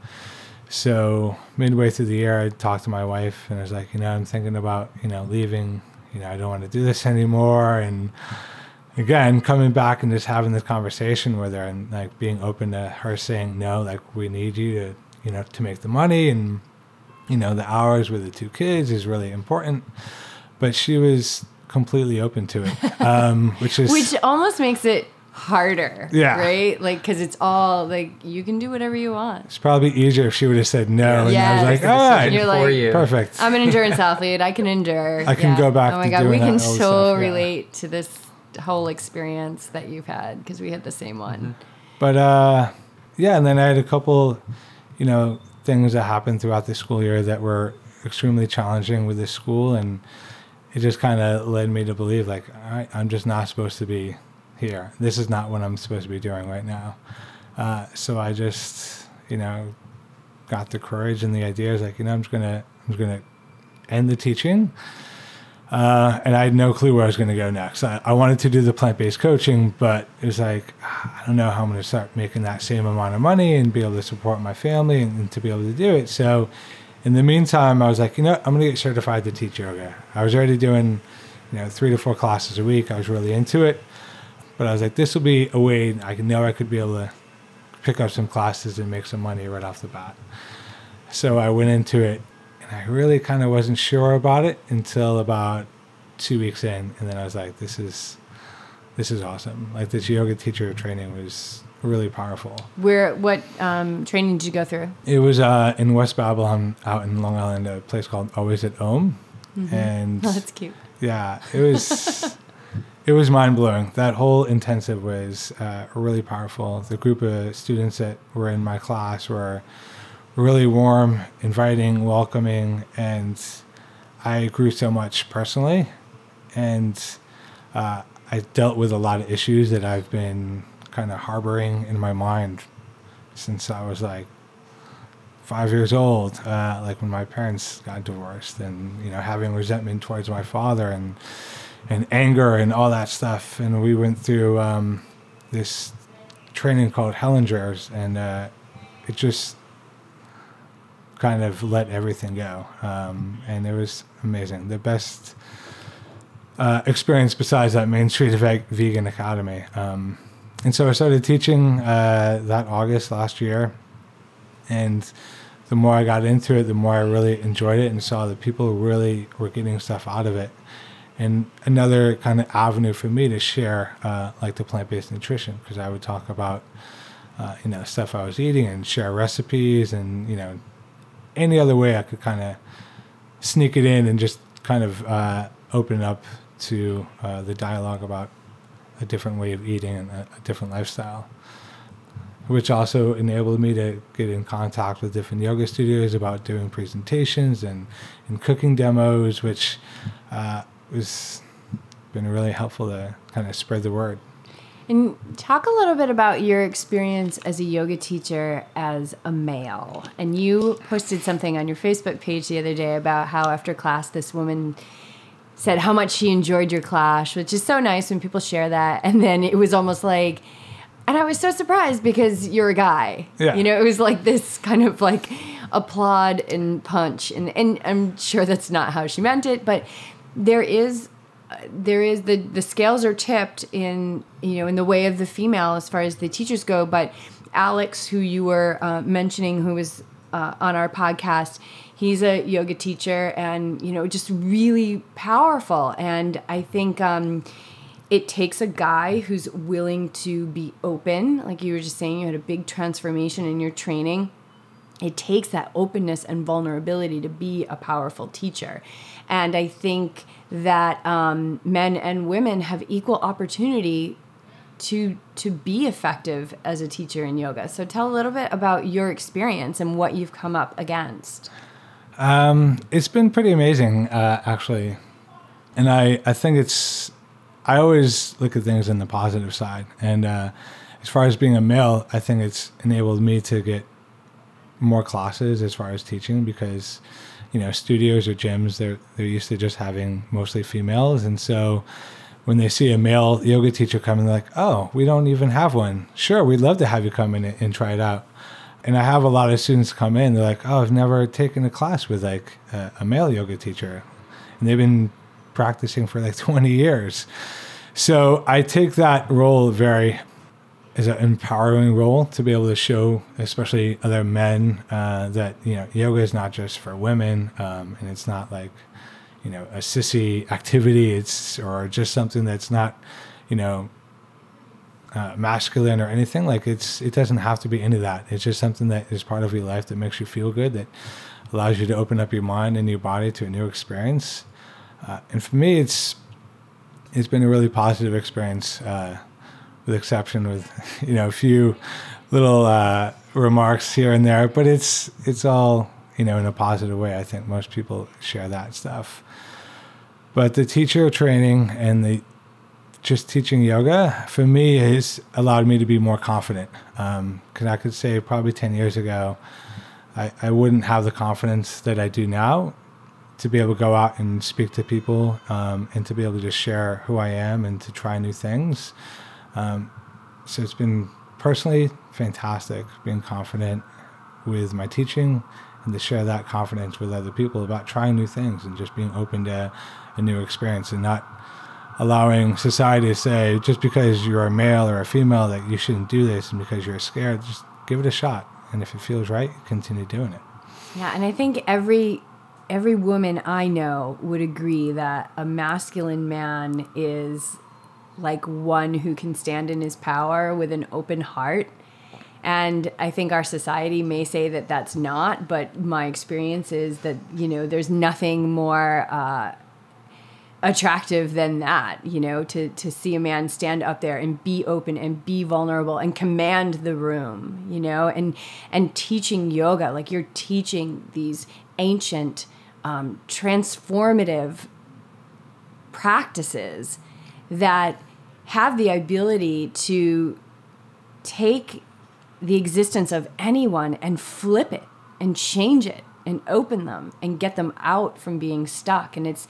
So midway through the year, I talked to my wife and I was like, you know, I'm thinking about, you know, leaving. You know, I don't want to do this anymore. And again, coming back and just having this conversation with her and like being open to her saying, no, like we need you to, you know, to make the money and, you know, the hours with the two kids is really important. But she was completely open to it, um, which is Which almost makes it harder. Yeah. Right? Like, because it's all like you can do whatever you want. it's probably easier if she would have said no. And I was like, It's a all You're like, you. perfect. I'm an endurance athlete. I can endure. I can go back Oh my to God. doing we can so stuff, yeah. relate to this whole experience that you've had because we had the same one. But uh, yeah, and then I had a couple, you know, things that happened throughout the school year that were extremely challenging with this school, and it just kind of led me to believe like I, I'm just not supposed to be here. This is not what I'm supposed to be doing right now. Uh, so I just, you know, got the courage and the ideas like you know I'm just gonna I'm just gonna end the teaching. Uh, and I had no clue where I was going to go next. I, I wanted to do the plant based coaching, but it was like, I don't know how I'm going to start making that same amount of money and be able to support my family and, and to be able to do it. So, in the meantime, I was like, you know, I'm going to get certified to teach yoga. I was already doing, you know, three to four classes a week. I was really into it, but I was like, this will be a way I know I could be able to pick up some classes and make some money right off the bat. So I went into it and I really kind of wasn't sure about it until about two weeks in, and then I was like, "This is, this is awesome!" Like this yoga teacher training was really powerful. Where, what um, training did you go through? It was uh, in West Babylon, out in Long Island, a place called Always at Home, and Oh, that's cute. yeah, it was. It was mind blowing. That whole intensive was uh, really powerful. The group of students that were in my class were really warm, inviting, welcoming, and I grew so much personally. And uh, I dealt with a lot of issues that I've been kind of harboring in my mind since I was like five years old, uh, like when my parents got divorced, and you know having resentment towards my father and and anger and all that stuff. And we went through um, this training called Hellinger's, and uh, it just kind of let everything go. Um, and it was amazing. The best uh, experience besides that Main Street Ve- Vegan Academy. Um, and so I started teaching uh, that August last year. And the more I got into it, the more I really enjoyed it and saw that people really were getting stuff out of it. And another kind of avenue for me to share, uh, like the plant based nutrition, because I would talk about, uh, you know, stuff I was eating and share recipes and, you know, any other way I could kind of sneak it in and just kind of uh, open up to uh, the dialogue about a different way of eating and a, a different lifestyle which also enabled me to get in contact with different yoga studios about doing presentations and, and cooking demos, which uh, was been really helpful to kind of spread the word. And talk a little bit about your experience as a yoga teacher as a male. And you posted something on your Facebook page the other day about how after class this woman said how much she enjoyed your class, which is so nice when people share that. And then it was almost like and I was so surprised because you're a guy. Yeah. You know, it was like this kind of like applaud and punch, and and I'm sure that's not how she meant it, but there is. There is the the scales are tipped in you know in the way of the female as far as the teachers go but alex who you were uh, mentioning who was uh, on our podcast he's a yoga teacher and you know just really powerful and i think um, it takes a guy who's willing to be open. Like you were just saying, you had a big transformation in your training. It takes that openness and vulnerability to be a powerful teacher. And I think that um, men and women have equal opportunity to to be effective as a teacher in yoga. So tell a little bit about your experience and what you've come up against. Um, it's been pretty amazing, uh, actually, and I I think it's I always look at things in the positive side. And uh, as far as being a male, I think it's enabled me to get more classes as far as teaching because, you know, studios or gyms, they're, they're used to just having mostly females. And so when they see a male yoga teacher coming, they're like, oh, we don't even have one. Sure, we'd love to have you come in and try it out. And I have a lot of students come in, they're like, oh, I've never taken a class with like a, a male yoga teacher. And they've been practicing for like 20 years. So I take that role very as an empowering role to be able to show, especially other men, uh, that you know yoga is not just for women, um, and it's not like you know a sissy activity. It's or just something that's not you know uh, masculine or anything. Like it's it doesn't have to be any of that. It's just something that is part of your life that makes you feel good, that allows you to open up your mind and your body to a new experience. Uh, and for me, it's it's been a really positive experience, uh, with exception with you know a few little uh, remarks here and there, but it's it's all you know in a positive way. I think most people share that stuff. But the teacher training and the just teaching yoga for me has allowed me to be more confident. Because um, I could say probably ten years ago, I, I wouldn't have the confidence that I do now to be able to go out and speak to people um, and to be able to share who I am and to try new things. Um, so it's been personally fantastic being confident with my teaching and to share that confidence with other people about trying new things and just being open to a new experience and not allowing society to say just because you're a male or a female that you shouldn't do this and because you're scared just give it a shot and if it feels right continue doing it yeah and i think every every woman I know would agree that a masculine man is like one who can stand in his power with an open heart. And I think our society may say that that's not, but my experience is that, you know, there's nothing more uh, attractive than that, you know, to, to see a man stand up there and be open and be vulnerable and command the room, you know, and, and teaching yoga, like you're teaching these ancient um, transformative practices that have the ability to take the existence of anyone and flip it and change it and open them and get them out from being stuck. And it's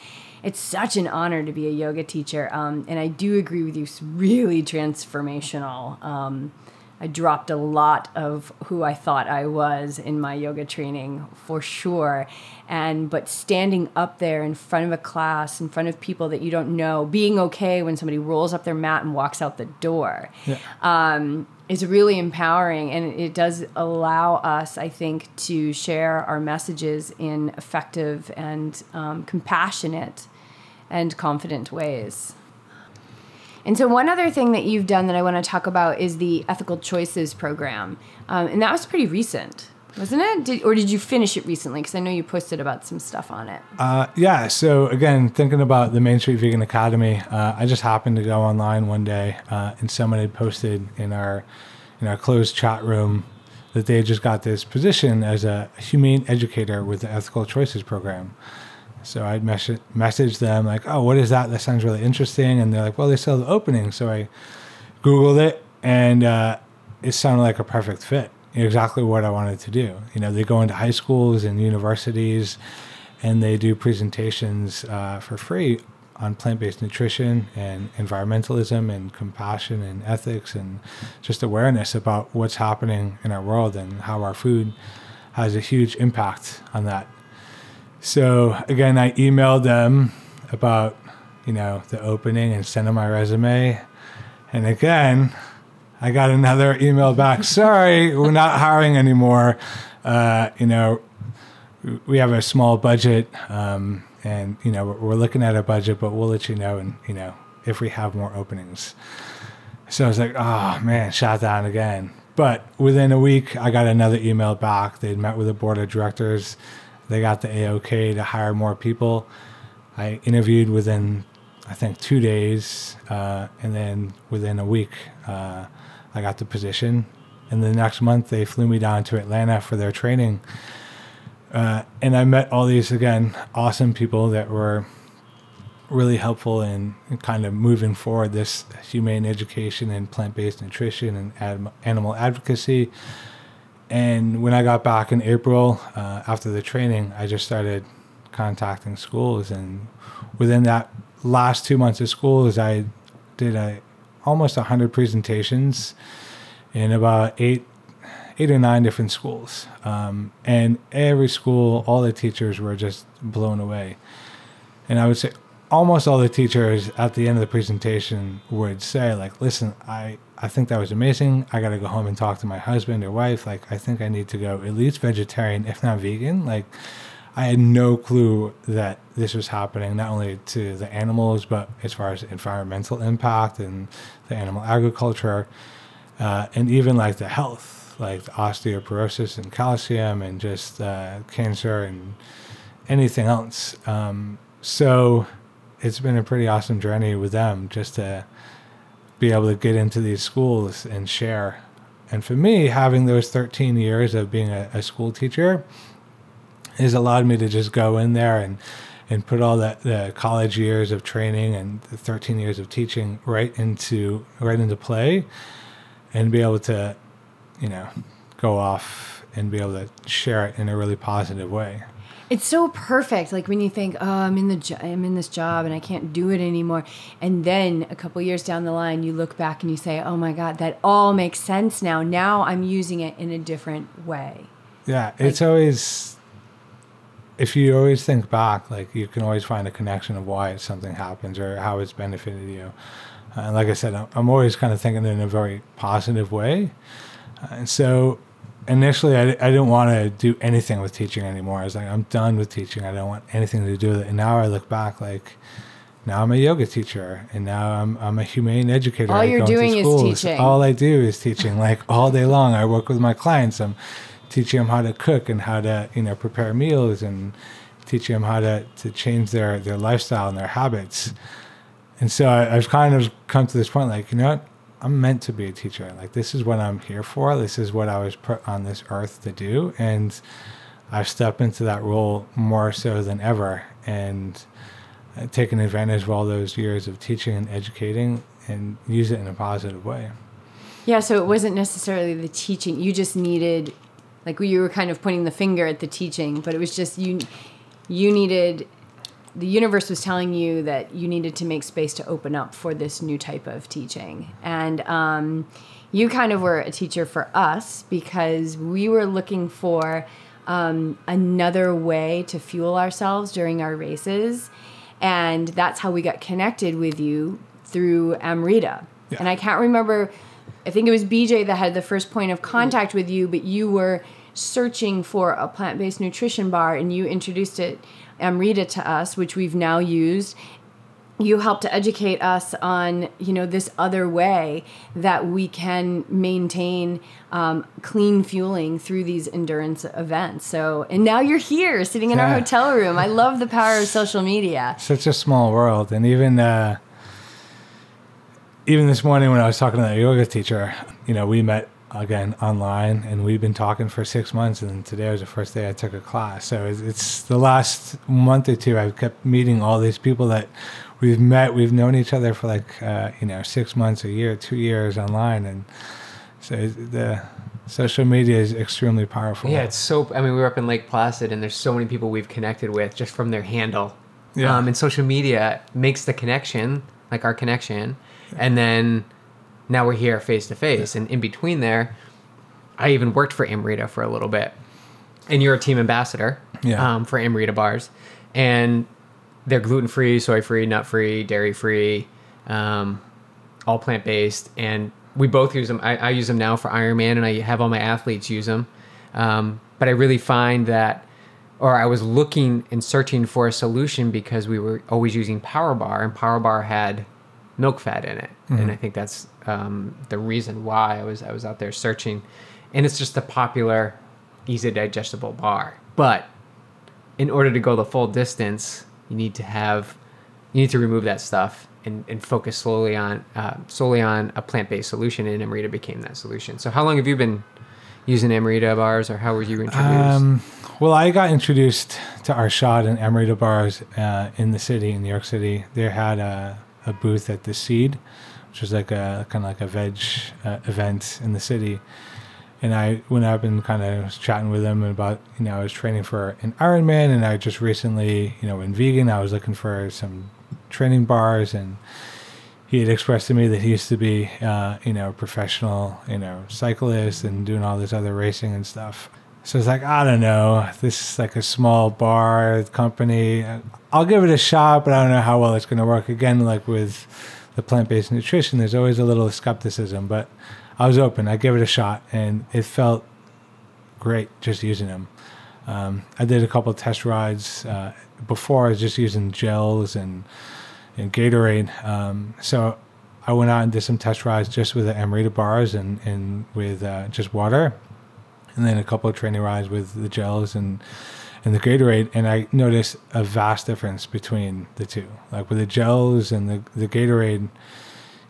it's such an honor to be a yoga teacher um, and i do agree with you it's really transformational um, I dropped a lot of who I thought I was in my yoga training for sure. And but standing up there in front of a class, in front of people that you don't know, being okay when somebody rolls up their mat and walks out the door. Yeah. Um, is really empowering and it does allow us, I think, to share our messages in effective and um, compassionate and confident ways. And so, one other thing that you've done that I want to talk about is the Ethical Choices program. Um, and that was pretty recent, wasn't it? Did, or did you finish it recently? Because I know you posted about some stuff on it. Uh, yeah. So, again, thinking about the Main Street Vegan Academy, uh, I just happened to go online one day uh, and someone had posted in our, in our closed chat room that they just got this position as a humane educator with the Ethical Choices program. So I'd message message them like, "Oh, what is that? That sounds really interesting." And they're like, "Well, they sell the opening." So I googled it, and uh, it sounded like a perfect fit. Exactly what I wanted to do. You know, they go into high schools and universities, and they do presentations uh, for free on plant-based nutrition and environmentalism and compassion and ethics and just awareness about what's happening in our world and how our food has a huge impact on that so again, I emailed them about you know the opening and sent them my resume, and again, I got another email back. Sorry, we're not hiring anymore. Uh, you know, we have a small budget, um, and you know we're looking at a budget, but we'll let you know, and you know if we have more openings. So I was like, oh man, shot down again. But within a week, I got another email back. They'd met with the board of directors they got the AOK to hire more people. I interviewed within, I think, two days, uh, and then within a week, uh, I got the position. And the next month, they flew me down to Atlanta for their training. Uh, and I met all these, again, awesome people that were really helpful in, in kind of moving forward this humane education and plant based nutrition and ad- animal advocacy. And when I got back in April uh, after the training, I just started contacting schools. And within that last two months of schools, I did a, almost 100 presentations in about eight, eight or nine different schools. Um, and every school, all the teachers were just blown away. And I would say almost all the teachers at the end of the presentation would say, like, listen, I, I think that was amazing. I got to go home and talk to my husband or wife. Like, I think I need to go at least vegetarian, if not vegan. Like, I had no clue that this was happening, not only to the animals, but as far as environmental impact and the animal agriculture, uh, and even like the health, like the osteoporosis and calcium and just uh, cancer and anything else. Um, so it's been a pretty awesome journey with them just to be able to get into these schools and share. And for me, having those 13 years of being a, a school teacher has allowed me to just go in there and and put all that the college years of training and the 13 years of teaching right into right into play and be able to you know go off and be able to share it in a really positive way it's so perfect. Like when you think, oh, I'm in the jo- I'm in this job and I can't do it anymore, and then a couple years down the line, you look back and you say, oh my God, that all makes sense now. Now I'm using it in a different way. Yeah, it's always if you always think back, like you can always find a connection of why something happens or how it's benefited you. And like I said, I'm always kind of thinking in a very positive way. And so initially I, I didn't want to do anything with teaching anymore. I was like, I'm done with teaching. I don't want anything to do with it. And now I look back like, now I'm a yoga teacher, and now I'm I'm a humane educator. All you're doing is teaching. All I do is teaching, like all day long. I work with my clients. I'm teaching them how to cook and how to you know prepare meals and teaching them how to to change their their lifestyle and their habits. And so I, I've kind of come to this point, like you know what, I'm meant to be a teacher. Like this is what I'm here for. This is what I was put on this earth to do, and I've stepped into that role more so than ever, and taken advantage of all those years of teaching and educating, and use it in a positive way. Yeah. So it wasn't necessarily the teaching. You just needed, like, you were kind of pointing the finger at the teaching, but it was just you. You needed the universe was telling you that you needed to make space to open up for this new type of teaching. And um, you kind of were a teacher for us because we were looking for um, another way to fuel ourselves during our races. And that's how we got connected with you through Amrita. Yeah. And I can't remember I think it was BJ that had the first point of contact with you, but you were searching for a plant based nutrition bar and you introduced it, Amrita, to us, which we've now used. You helped to educate us on, you know, this other way that we can maintain um, clean fueling through these endurance events. So, and now you're here, sitting in our hotel room. I love the power of social media. such a small world and even uh even this morning when i was talking to that yoga teacher you know we met again online and we've been talking for six months and today was the first day i took a class so it's, it's the last month or two i've kept meeting all these people that we've met we've known each other for like uh, you know six months a year two years online and so the social media is extremely powerful Yeah, it's so. I mean, we were up in Lake Placid, and there's so many people we've connected with just from their handle. Yeah. Um, and social media makes the connection, like our connection, and then now we're here face to face. And in between there, I even worked for Amrita for a little bit, and you're a team ambassador Yeah. um, for Amrita bars, and they're gluten free, soy free, nut free, dairy free, um, all plant based, and we both use them. I, I use them now for Ironman, and I have all my athletes use them. Um, but I really find that, or I was looking and searching for a solution because we were always using Power Bar, and Power Bar had milk fat in it, and I think that's um, the reason why I was I was out there searching, and it's just a popular, easy digestible bar, but in order to go the full distance, you need to have, you need to remove that stuff and, and focus slowly on, uh, solely on a plant based solution. And Amrita became that solution. So, how long have you been using Amrita bars, or how were you introduced? Um, well, I got introduced to Arshad and Amrita bars uh, in the city, in New York City. They had a, a booth at the Seed, which was like a kind of like a veg uh, event in the city. And I went up and kind of was chatting with him about, you know, I was training for an Ironman, and I just recently, you know, went vegan. I was looking for some training bars, and he had expressed to me that he used to be, uh, you know, a professional, you know, cyclist and doing all this other racing and stuff. So it's like, I don't know, this is like a small bar company. I'll give it a shot, but I don't know how well it's going to work. Again, like with the plant based nutrition, there's always a little skepticism, but I was open. I gave it a shot, and it felt great just using them. Um, I did a couple test rides uh, before. I was just using gels and and Gatorade. Um, so I went out and did some test rides just with the Amrita bars and and with uh, just water, and then a couple of training rides with the gels and and the Gatorade. And I noticed a vast difference between the two. Like with the gels and the the Gatorade.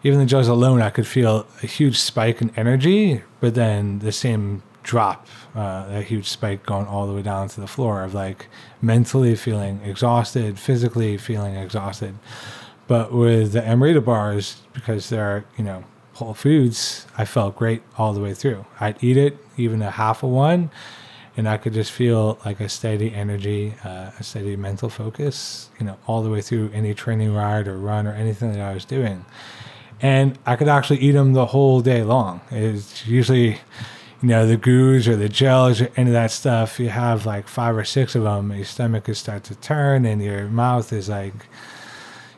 Even the gels alone, I could feel a huge spike in energy, but then the same drop, uh, a huge spike going all the way down to the floor of like mentally feeling exhausted, physically feeling exhausted. But with the Amrita bars, because they're, you know, whole foods, I felt great all the way through. I'd eat it, even a half of one, and I could just feel like a steady energy, uh, a steady mental focus, you know, all the way through any training ride or run or anything that I was doing. And I could actually eat them the whole day long. It's usually, you know, the goos or the gels or any of that stuff. You have like five or six of them, your stomach could start to turn, and your mouth is like,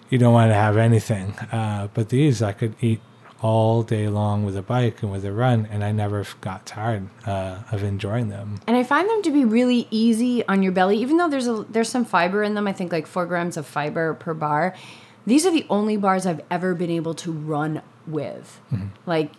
you don't want to have anything. Uh, but these I could eat all day long with a bike and with a run, and I never got tired uh, of enjoying them. And I find them to be really easy on your belly, even though there's a there's some fiber in them. I think like four grams of fiber per bar. These are the only bars I've ever been able to run with, like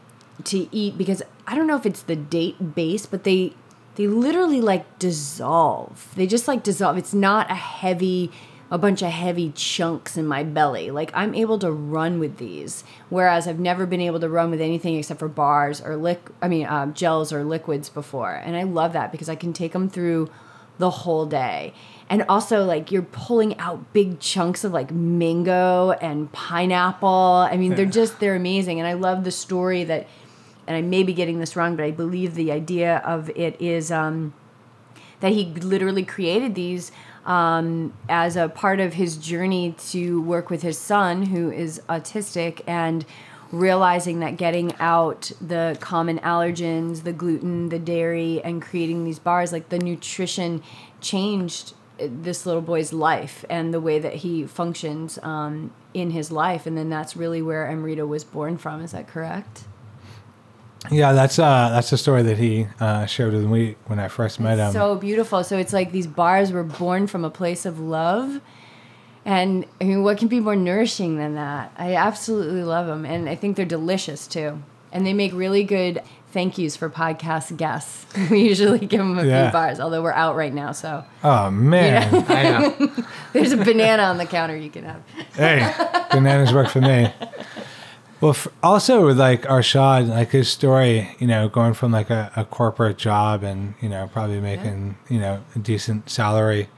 to eat because I don't know if it's the date base, but they they literally like dissolve. They just like dissolve. It's not a heavy a bunch of heavy chunks in my belly. Like I'm able to run with these, whereas I've never been able to run with anything except for bars or lick. I mean, um, gels or liquids before, and I love that because I can take them through the whole day. And also, like you're pulling out big chunks of like mango and pineapple. I mean, they're just they're amazing, and I love the story that. And I may be getting this wrong, but I believe the idea of it is. Um, that he literally created these um, as a part of his journey to work with his son, who is autistic, and realizing that getting out the common allergens, the gluten, the dairy, and creating these bars, like the nutrition changed this little boy's life and the way that he functions um, in his life. And then that's really where Amrita was born from. Is that correct? Yeah, that's uh, that's the story that he uh, shared with me when I first met him. So beautiful. So it's like these bars were born from a place of love. And I mean, what can be more nourishing than that? I absolutely love them. And I think they're delicious too. And they make really good thank yous for podcast guests. We usually give them a Yeah. few bars, although we're out right now. So oh man, I know. there's a banana on the counter you can have. hey, bananas work for me. Well, f also with like Arshad, like his story, you know, going from like a, a corporate job and you know probably making you know a decent salary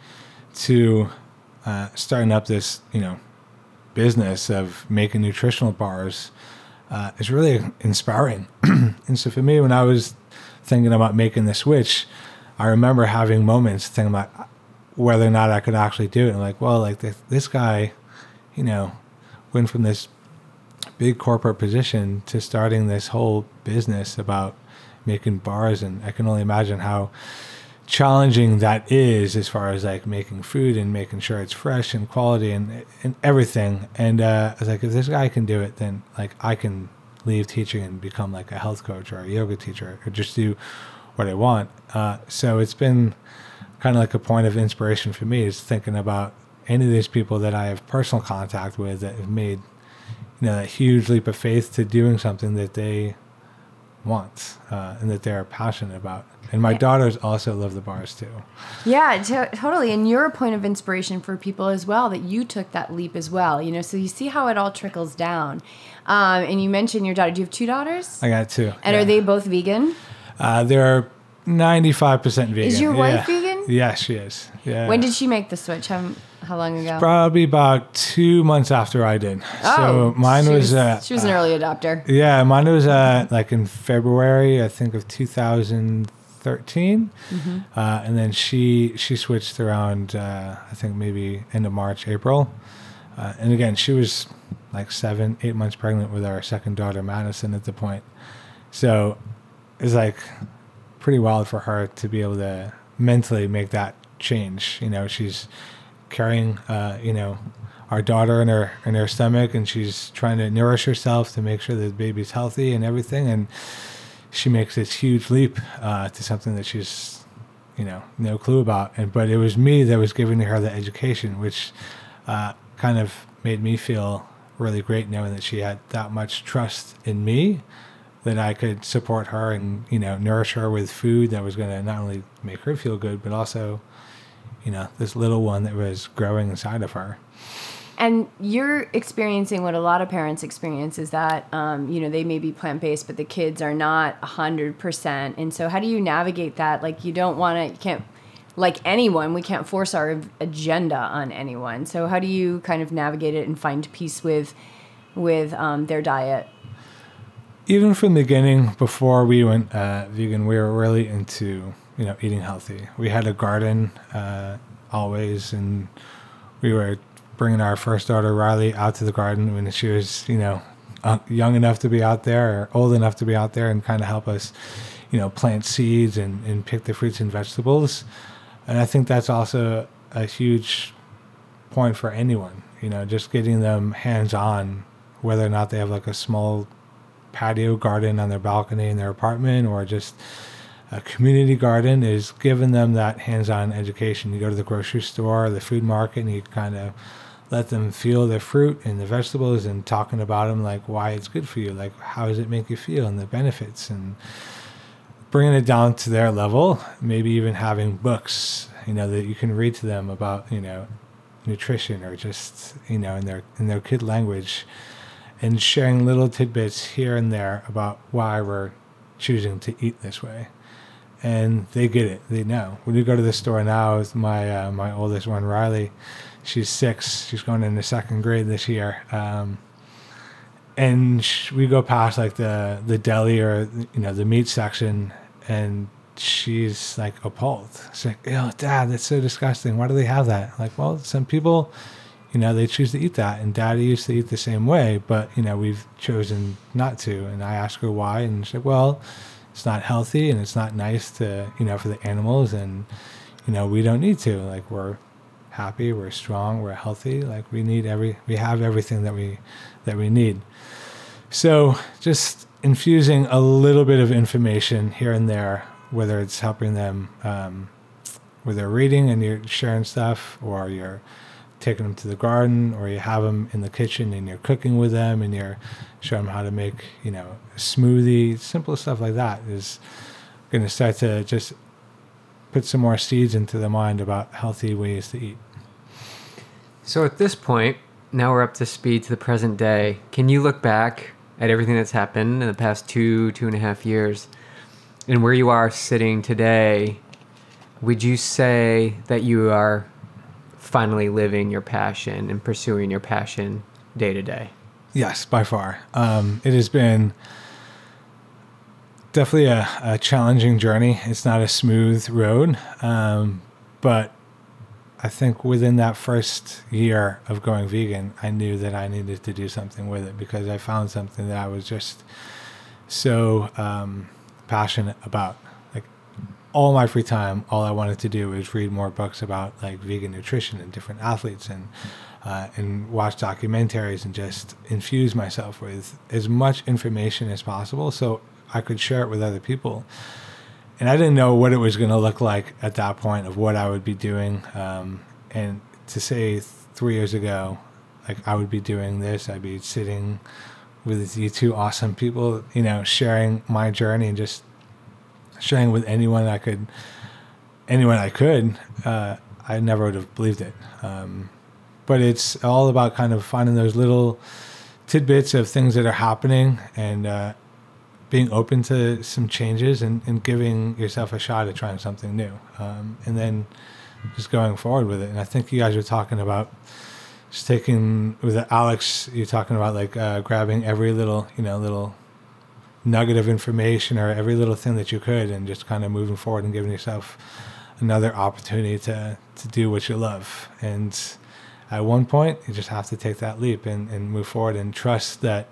to uh, starting up this you know business of making nutritional bars uh, is really inspiring. and so for me, when I was thinking about making the switch, I remember having moments thinking about whether or not I could actually do it. And like, well, like this, this guy, you know, went from this big corporate position to starting this whole business about making bars, and I can only imagine how challenging that is as far as like making food and making sure it's fresh and quality and and everything. And uh, I was like, if this guy can do it, then like I can leave teaching and become like a health coach or a yoga teacher or just do what I want. Uh, so it's been kind of like a point of inspiration for me is thinking about any of these people that I have personal contact with that have made you know that huge leap of faith to doing something that they want uh, and that they're passionate about. And my daughters also love the bars too. Yeah, to- totally. And you're a point of inspiration for people as well that you took that leap as well. You know, so you see how it all trickles down. Um, and you mentioned your daughter. Do you have two daughters? I got two. and yeah. are they both vegan? Uh, they're ninety-five percent vegan. Is your wife yeah. vegan? Yeah, she is. Yeah. When did she make the switch? How long ago? Probably about two months after I did. Oh, so mine she was. uh, she was an early adopter. Yeah, mine was uh, like in February, I think of 2013, Mm-hmm. uh, and then she she switched around. Uh, I think maybe end of March, April, uh, and again she was like seven, eight months pregnant with our second daughter, Madison, at the point. So it's like pretty wild for her to be able to mentally make that change. You know, she's carrying, uh, you know, our daughter in her in her stomach, and she's trying to nourish herself to make sure that the baby's healthy and everything. And she makes this huge leap uh, to something that she's, you know, no clue about. And but it was me that was giving her the education, which uh, kind of made me feel really great knowing that she had that much trust in me that I could support her and you know nourish her with food that was going to not only make her feel good but also you know this little one that was growing inside of her. And you're experiencing what a lot of parents experience is that, um, you know, they may be plant based, but the kids are not 100%. And so, how do you navigate that? Like, you don't want to, you can't, like anyone, we can't force our agenda on anyone. So, how do you kind of navigate it and find peace with, with um, their diet? Even from the beginning, before we went uh, vegan, we were really into you know eating healthy. We had a garden uh, always, and we were bringing our first daughter Riley out to the garden when she was you know uh, young enough to be out there or old enough to be out there and kind of help us you know plant seeds and, and pick the fruits and vegetables. And I think that's also a huge point for anyone. You know, just getting them hands on, whether or not they have like a small patio garden on their balcony in their apartment or just a community garden is giving them that hands-on education. You go to the grocery store, the food market, and you kind of let them feel the fruit and the vegetables and talking about them like why it's good for you, like how does it make you feel and the benefits and bringing it down to their level. Maybe even having books, you know, that you can read to them about, you know, nutrition or just you know in their in their kid language and sharing little tidbits here and there about why we're choosing to eat this way. And they get it. They know. When you go to the store now, with my uh, my oldest one, Riley, she's six. She's going into second grade this year. Um, and we go past like the the deli or you know the meat section, and she's like appalled. She's like, "Ew, Dad, that's so disgusting. Why do they have that?" Like, well, some people you know they choose to eat that and daddy used to eat the same way but you know we've chosen not to and i asked her why and she said well it's not healthy and it's not nice to you know for the animals and you know we don't need to. Like we're happy we're strong we're healthy. Like we need every we have everything that we that we need. So just infusing a little bit of information here and there, whether it's helping them um, with their reading and you're sharing stuff, or you're taking them to the garden, or you have them in the kitchen and you're cooking with them and you're showing them how to make, you know, smoothie, simple stuff like that is going to start to just put some more seeds into the mind about healthy ways to eat. So at this point, now we're up to speed to the present day. Can you look back at everything that's happened in the past two, two and a half years, and where you are sitting today? Would you say that you are finally living your passion and pursuing your passion day to day? Yes, by far. Um, it has been definitely a, a, challenging journey. It's not a smooth road, um, but I think within that first year of going vegan, I knew that I needed to do something with it because I found something that I was just so um, passionate about. Like all my free time, all I wanted to do was read more books about like vegan nutrition and different athletes and uh, and watch documentaries and just infuse myself with as much information as possible so I could share it with other people and I didn't know what it was going to look like at that point of what I would be doing. Um, and to say three years ago, like I would be doing this, I'd be sitting with you two awesome people, you know, sharing my journey and just sharing with anyone I could, anyone I could. Uh, I never would have believed it. Um, but it's all about kind of finding those little tidbits of things that are happening and uh, being open to some changes and, and giving yourself a shot at trying something new. Um, and then just going forward with it. And I think you guys were talking about just taking with Alex, you're talking about like uh, grabbing every little, you know, little nugget of information or every little thing that you could and just kind of moving forward and giving yourself another opportunity to, to do what you love. And at one point, you just have to take that leap and, and move forward and trust that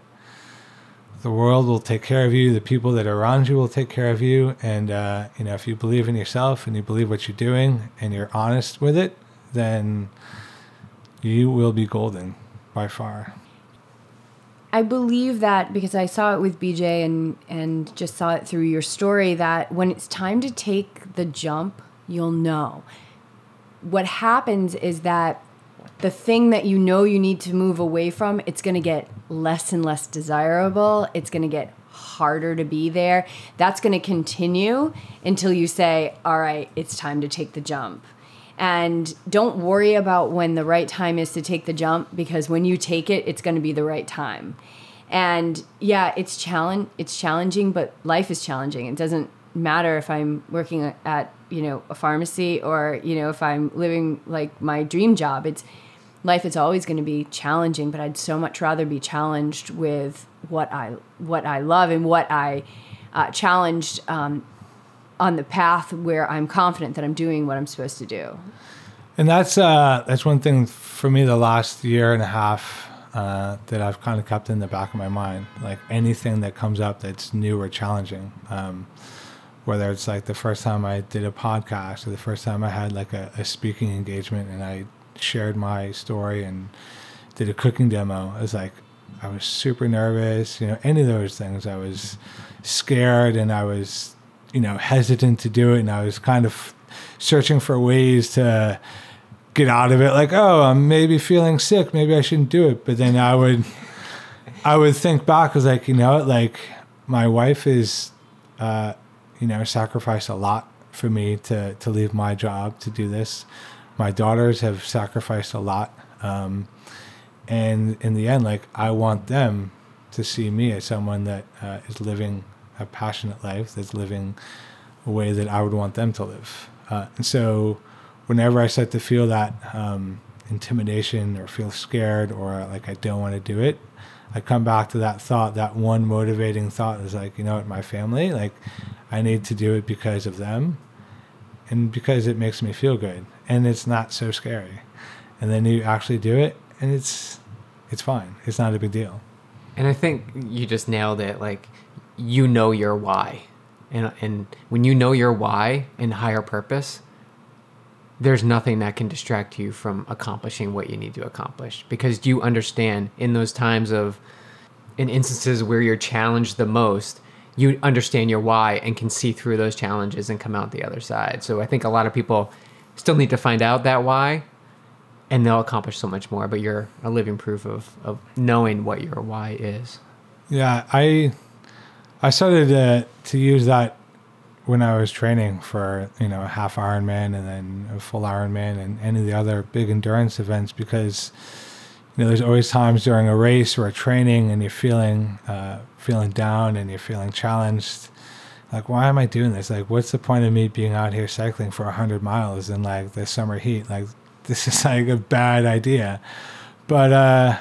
the world will take care of you. The people that are around you will take care of you. And uh, you know, if you believe in yourself and you believe what you're doing and you're honest with it, then you will be golden by far. I believe that because I saw it with BJ and and just saw it through your story that when it's time to take the jump, you'll know. What happens is that the thing that you know you need to move away from, it's going to get less and less desirable. It's going to get harder to be there. That's going to continue until you say, all right, it's time to take the jump. And don't worry about when the right time is to take the jump because when you take it, it's going to be the right time. And yeah, it's challenge it's challenging, but life is challenging. It doesn't matter if I'm working at, you know, a pharmacy or, you know, if I'm living like my dream job. It's life is always going to be challenging, but I'd so much rather be challenged with what I what I love and what I uh, challenged um, on the path where I'm confident that I'm doing what I'm supposed to do. And that's uh, that's one thing for me. The last year and a half uh, that I've kind of kept in the back of my mind, like anything that comes up that's new or challenging. Um, whether it's like the first time I did a podcast or the first time I had like a, a speaking engagement and I shared my story and did a cooking demo, I was like, I was super nervous. You know, any of those things, I was scared and I was, you know, hesitant to do it, and I was kind of searching for ways to get out of it. Like, oh, I'm maybe feeling sick. Maybe I shouldn't do it. But then I would, I would think back. I was like, you know, like my wife is, uh, you know, sacrificed a lot for me to to leave my job to do this my daughters have sacrificed a lot. Um, and in the end, like I want them to see me as someone that uh, is living a passionate life, that's living a way that I would want them to live. Uh, and so, whenever I start to feel that um, intimidation or feel scared or like I don't want to do it, I come back to that thought. That one motivating thought is like, you know what, my family, like I need to do it because of them, and because it makes me feel good and it's not so scary. And then you actually do it, and it's it's fine. It's not a big deal. And I think you just nailed it. Like you know your why, and and when you know your why and higher purpose, there's nothing that can distract you from accomplishing what you need to accomplish because you understand in those times of in instances where you're challenged the most, you understand your why and can see through those challenges and come out the other side. So I think a lot of people still need to find out that why and they'll accomplish so much more, but you're a living proof of, of knowing what your why is. Yeah, I I started to, to use that when I was training for you know a half Ironman and then a full Ironman and any of the other big endurance events because you know there's always times during a race or a training and you're feeling uh, feeling down and you're feeling challenged. Like, why am I doing this? Like, what's the point of me being out here cycling for hundred miles in like the summer heat? Like, this is like a bad idea. But uh,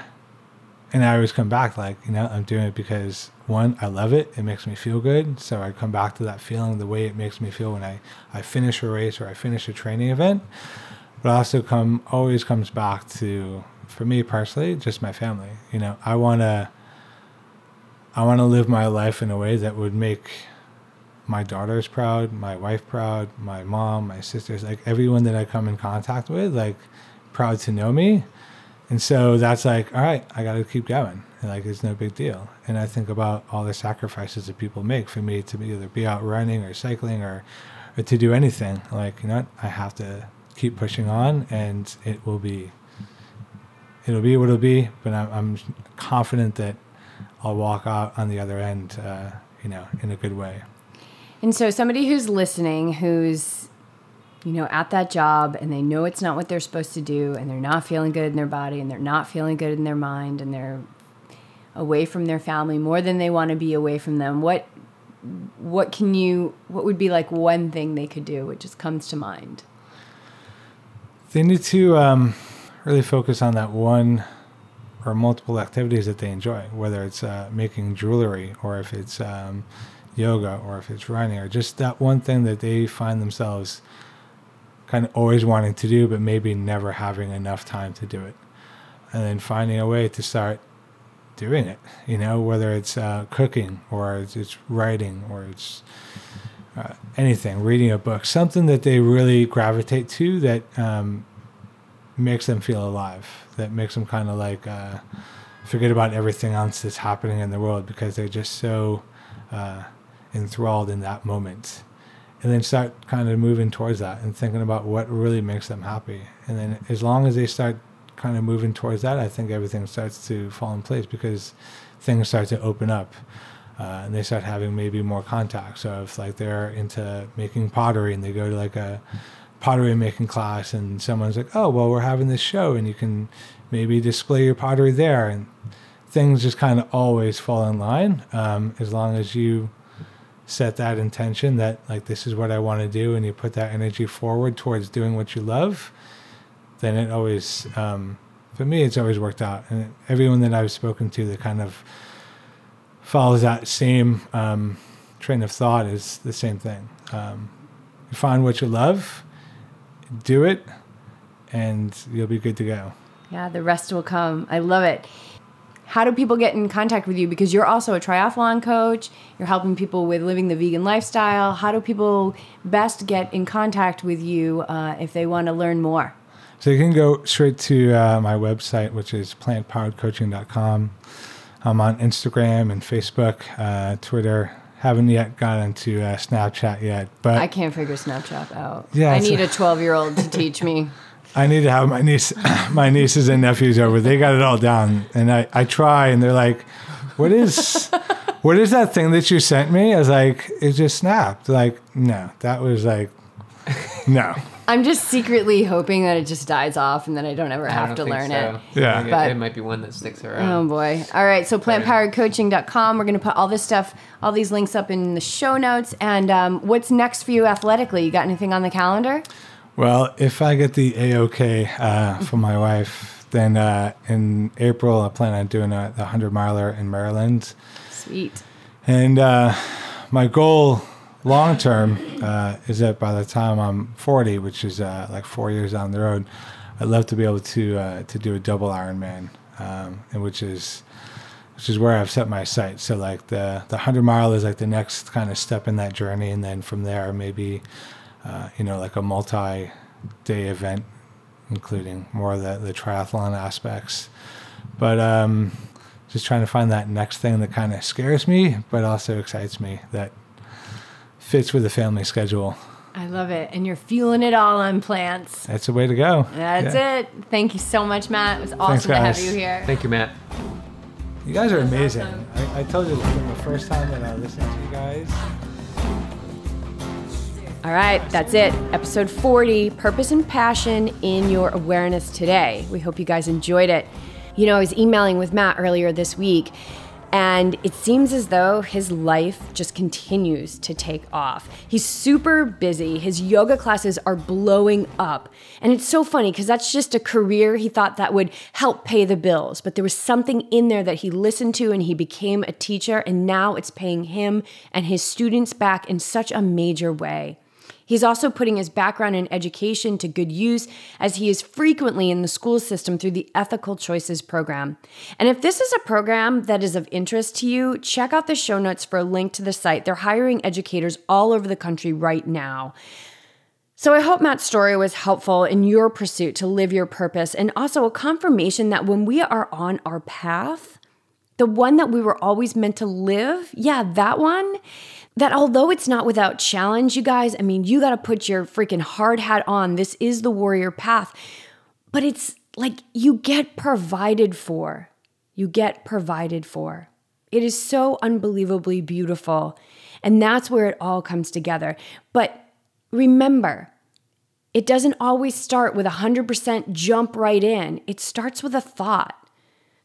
and I always come back like, you know, I'm doing it because one, I love it. It makes me feel good. So I come back to that feeling, the way it makes me feel when I, I finish a race or I finish a training event. But also come always comes back to for me personally, just my family. You know, I wanna I wanna live my life in a way that would make my daughters proud, my wife proud, my mom, my sisters, like everyone that I come in contact with, like proud to know me. And so that's like, all right, I got to keep going. And like, it's no big deal. And I think about all the sacrifices that people make for me to either be out running or cycling or, or to do anything. Like, you know? I have to keep pushing on and it will be, it'll be what it'll be. But I'm, I'm confident that I'll walk out on the other end, uh, you know, in a good way. And so, somebody who's listening, who's you know at that job, and they know it's not what they're supposed to do, and they're not feeling good in their body, and they're not feeling good in their mind, and they're away from their family more than they want to be away from them. What what can you what would be like one thing they could do? What just comes to mind? They need to um, really focus on that one or multiple activities that they enjoy, whether it's uh, making jewelry or if it's um, yoga or if it's running or just that one thing that they find themselves kind of always wanting to do, but maybe never having enough time to do it. And then finding a way to start doing it, you know, whether it's uh, cooking or it's, it's, writing or it's uh, anything, reading a book, something that they really gravitate to that um, makes them feel alive, that makes them kind of like uh, forget about everything else that's happening in the world because they're just so uh, enthralled in that moment. And then start kind of moving towards that and thinking about what really makes them happy. And then as long as they start kind of moving towards that i think everything starts to fall in place because things start to open up uh, and they start having maybe more contact so if like they're into making pottery and they go to like a pottery making class and someone's like oh well we're having this show and you can maybe display your pottery there. And things just kind of always fall in line um, as long as you set that intention that like this is what I want to do, and you put that energy forward towards doing what you love, then it always, um, for me, it's always worked out. And everyone that I've spoken to that kind of follows that same um, train of thought is the same thing. Um, you find what you love, do it, and you'll be good to go. Yeah, the rest will come. I love it how do people get in contact with you? Because you're also a triathlon coach, you're helping people with living the vegan lifestyle. How do people best get in contact with you uh, if they want to learn more? So you can go straight to uh, my website, which is plantpoweredcoaching.com. I'm on Instagram and Facebook, uh, Twitter. Haven't yet gotten to uh, Snapchat yet, but I can't figure Snapchat out. Yeah, I need a 12 year old to teach me. I need to have my niece, my nieces and nephews over. They got it all down, and I, I try, and they're like, "What is, what is that thing that you sent me?" I was like, "It just snapped." Like, no, that was like, no. I'm just secretly hoping that it just dies off, and then I don't ever have don't to learn so. it. Yeah. it, But- it might be one that sticks around. Oh boy. All right. So plantpoweredcoaching.com. We're going to put all this stuff, all these links up in the show notes. And um, what's next for you athletically? You got anything on the calendar? Well, if I get the AOK uh, from my wife, then uh, in April I plan on doing a, the hundred miler in Maryland, Sweet. and uh, my goal long term uh, is that by the time I'm 40, which is uh, like four years down the road, I'd love to be able to uh, to do a double Ironman, um, and which is which is where I've set my sights. So like the the hundred mile is like the next kind of step in that journey, and then from there maybe uh, you know like a multi day event, including more of the the triathlon aspects. But um, just trying to find that next thing that kind of scares me, but also excites me that fits with the family schedule. I love it. And you're fueling it all on plants. That's the way to go. That's Yeah. it. Thank you so much, Matt. It was awesome Thanks, to have you here. Thank you, Matt. You guys are amazing. awesome. I, I told you from the first time that I listened to you guys. All right, that's it. Episode 40 Purpose and Passion in Your Awareness Today. We hope you guys enjoyed it. You know, I was emailing with Matt earlier this week, and it seems as though his life just continues to take off. He's super busy. His yoga classes are blowing up. And it's so funny because that's just a career he thought that would help pay the bills. But there was something in there that he listened to and he became a teacher, and now it's paying him and his students back in such a major way. He's also putting his background in education to good use as he is frequently in the school system through the Ethical Choices program. And if this is a program that is of interest to you, check out the show notes for a link to the site. They're hiring educators all over the country right now. So I hope Matt's story was helpful in your pursuit to live your purpose and also a confirmation that when we are on our path, the one that we were always meant to live, yeah, that one, that although it's not without challenge, you guys, I mean, you got to put your freaking hard hat on. This is the warrior path. But it's like you get provided for. You get provided for. It is so unbelievably beautiful. And that's where it all comes together. But remember, it doesn't always start with a 100% jump right in, it starts with a thought.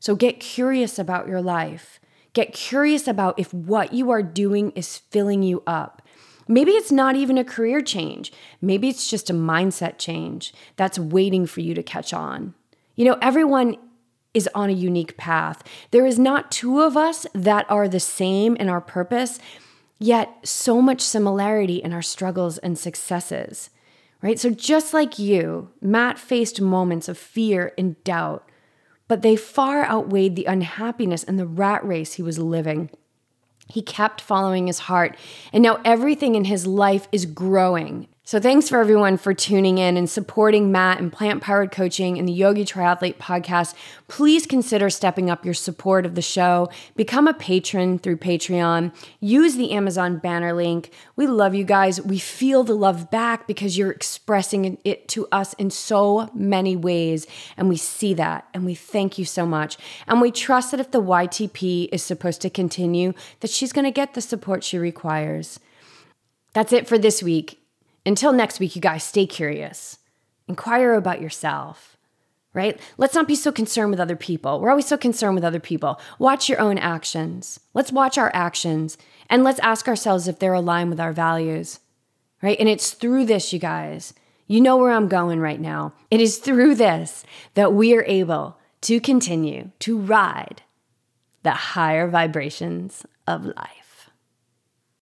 So get curious about your life. Get curious about if what you are doing is filling you up. Maybe it's not even a career change. Maybe it's just a mindset change that's waiting for you to catch on. You know, everyone is on a unique path. There is not two of us that are the same in our purpose, yet so much similarity in our struggles and successes. Right? So just like you, Matt faced moments of fear and doubt but they far outweighed the unhappiness and the rat race he was living. He kept following his heart, and now everything in his life is growing. So, thanks for everyone for tuning in and supporting Matt and Plant Powered Coaching and the Yogi Triathlete podcast. Please consider stepping up your support of the show. Become a patron through Patreon. Use the Amazon banner link. We love you guys. We feel the love back because you're expressing it to us in so many ways. And we see that and we thank you so much. And we trust that if the YTP is supposed to continue, that she's going to get the support she requires. That's it for this week. Until next week, you guys stay curious. Inquire about yourself, right? Let's not be so concerned with other people. We're always so concerned with other people. Watch your own actions. Let's watch our actions and let's ask ourselves if they're aligned with our values, right? And it's through this, you guys. You know where I'm going right now. It is through this that we are able to continue to ride the higher vibrations of life.